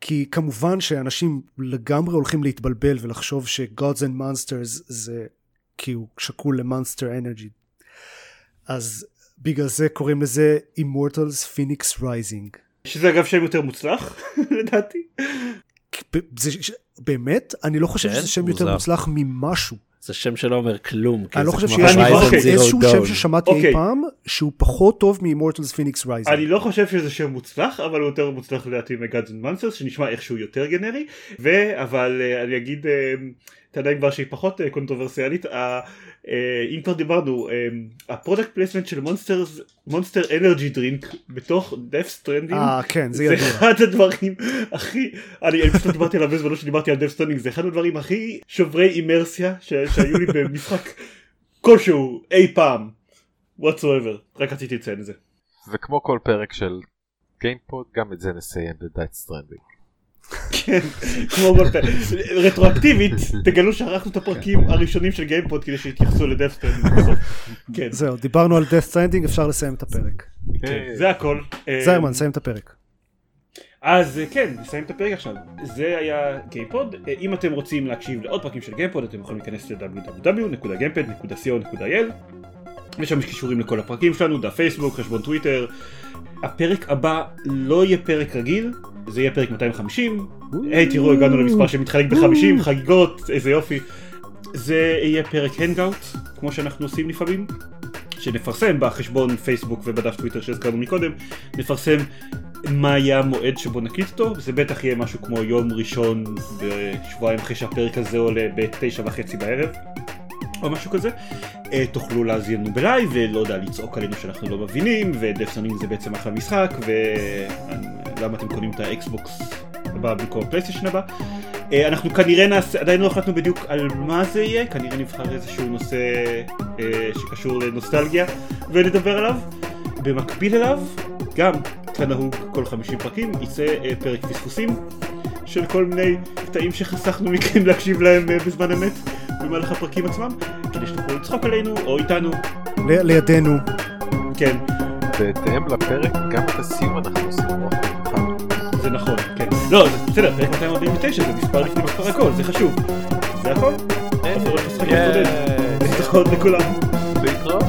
כי כמובן שאנשים לגמרי הולכים להתבלבל ולחשוב ש-Gods and Monsters זה כי הוא שקול למונסטר אנרגי אז בגלל זה קוראים לזה Immortals Phoenix Rising שזה אגב שם יותר מוצלח לדעתי. זה, באמת? אני לא חושב כן, שזה שם מוזר. יותר מוצלח ממשהו. זה שם שלא אומר כלום. כי אני לא זה חושב כמו שיש איזשהו. שם ששמעתי אי אוקיי. פעם שהוא פחות טוב מ Immortals Fenyx Rising. אני לא חושב שזה שם מוצלח אבל הוא יותר מוצלח לדעתי מ Gods and Monsters שנשמע איכשהו יותר גנרי ו- אבל אה, אני אגיד אה, טענה כבר שהיא פחות אה, קונטרוברסיאלית אם כבר דיברנו ה product placement של Monster Energy Drink בתוך Death Stranding אה, כן, זה זה ידוע. אחד הדברים הכי, אני פשוט דיברתי עליו בזמנו שדיברתי על Death Stranding, זה אחד הדברים הכי שוברי אימרסיה ש- שהיו לי במשחק כלשהו אי פעם, whatsoever, רק רציתי לציין את זה. וכמו כל פרק של גיימפוד גם את זה נסיים ב Death Stranding. כן, כמו כל פעם. רטרואקטיבית, תגלו שערכנו את הפרקים הראשונים של גיימפוד כדי שיתייחסו ל Death Stranding בסוף. כן, זהו, דיברנו על stranding, אפשר לסיים את הפרק. כן, זה הכל. אה, זיירמן, סיים את הפרק. אז אה, כן, נסיים את הפרק עכשיו. זה היה גיימפוד. אה, אם אתם רוצים להקשיב לעוד פרקים של גיימפוד, אתם יכולים להיכנס ל- www.gamepod.co.il ושם יש קישורים לכל הפרקים שלנו, דף פייסבוק, חשבון טוויטר. הפרק הבא לא יהיה פרק רגיל, זה יהיה פרק 250. היי, תראו, הגענו למספר שמתחלק ב-50, חגיגות, איזה יופי. זה יהיה פרק hangout, כמו שאנחנו עושים לפעמים. שנפרסם בחשבון פייסבוק ובדף טוויטר שהזכרנו מקודם, נפרסם מה יהיה המועד שבו נקליט אותו, זה בטח יהיה משהו כמו יום ראשון בשבועיים אחרי שהפרק הזה עולה בתשע וחצי בערב, או משהו כזה. אה, תוכלו להאזין לנו בלייב, ולא יודע, לצעוק עלינו שאנחנו לא מבינים, ודפסונים זה בעצם אחלה משחק, ולמה אתם קונים את האקסבוקס הבא במקום הפלייסטיישן הבא. אה, אנחנו כנראה נעשה, עדיין לא החלטנו בדיוק על מה זה יהיה, כנראה נבחר איזשהו נושא אה, שקשור לנוסטלגיה ונדבר עליו. במקביל אליו, גם כנהוג כל 50 פרקים, יצא פרק פספוסים של כל מיני קטעים שחסכנו מכם להקשיב להם אה, בזמן אמת במהלך הפרקים עצמם, כדי שתוכלו לצחוק עלינו או איתנו, ל- לידינו. כן, בהתאם לפרק גם את הסיום אנחנו עושים רוח מיוחד. זה נכון, כן. לא, זה בסדר, פרק 249 זה מספר לפני מספר הכל, זה חשוב. זה הכל? לשחק להתמודד. להתראות לכולם. להתראות.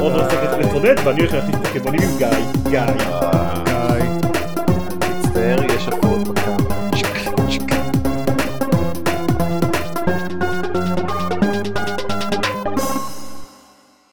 עופר ביי. לשחק להתמודד ואני הולך פוקימונים עם גיא. גיא. אה.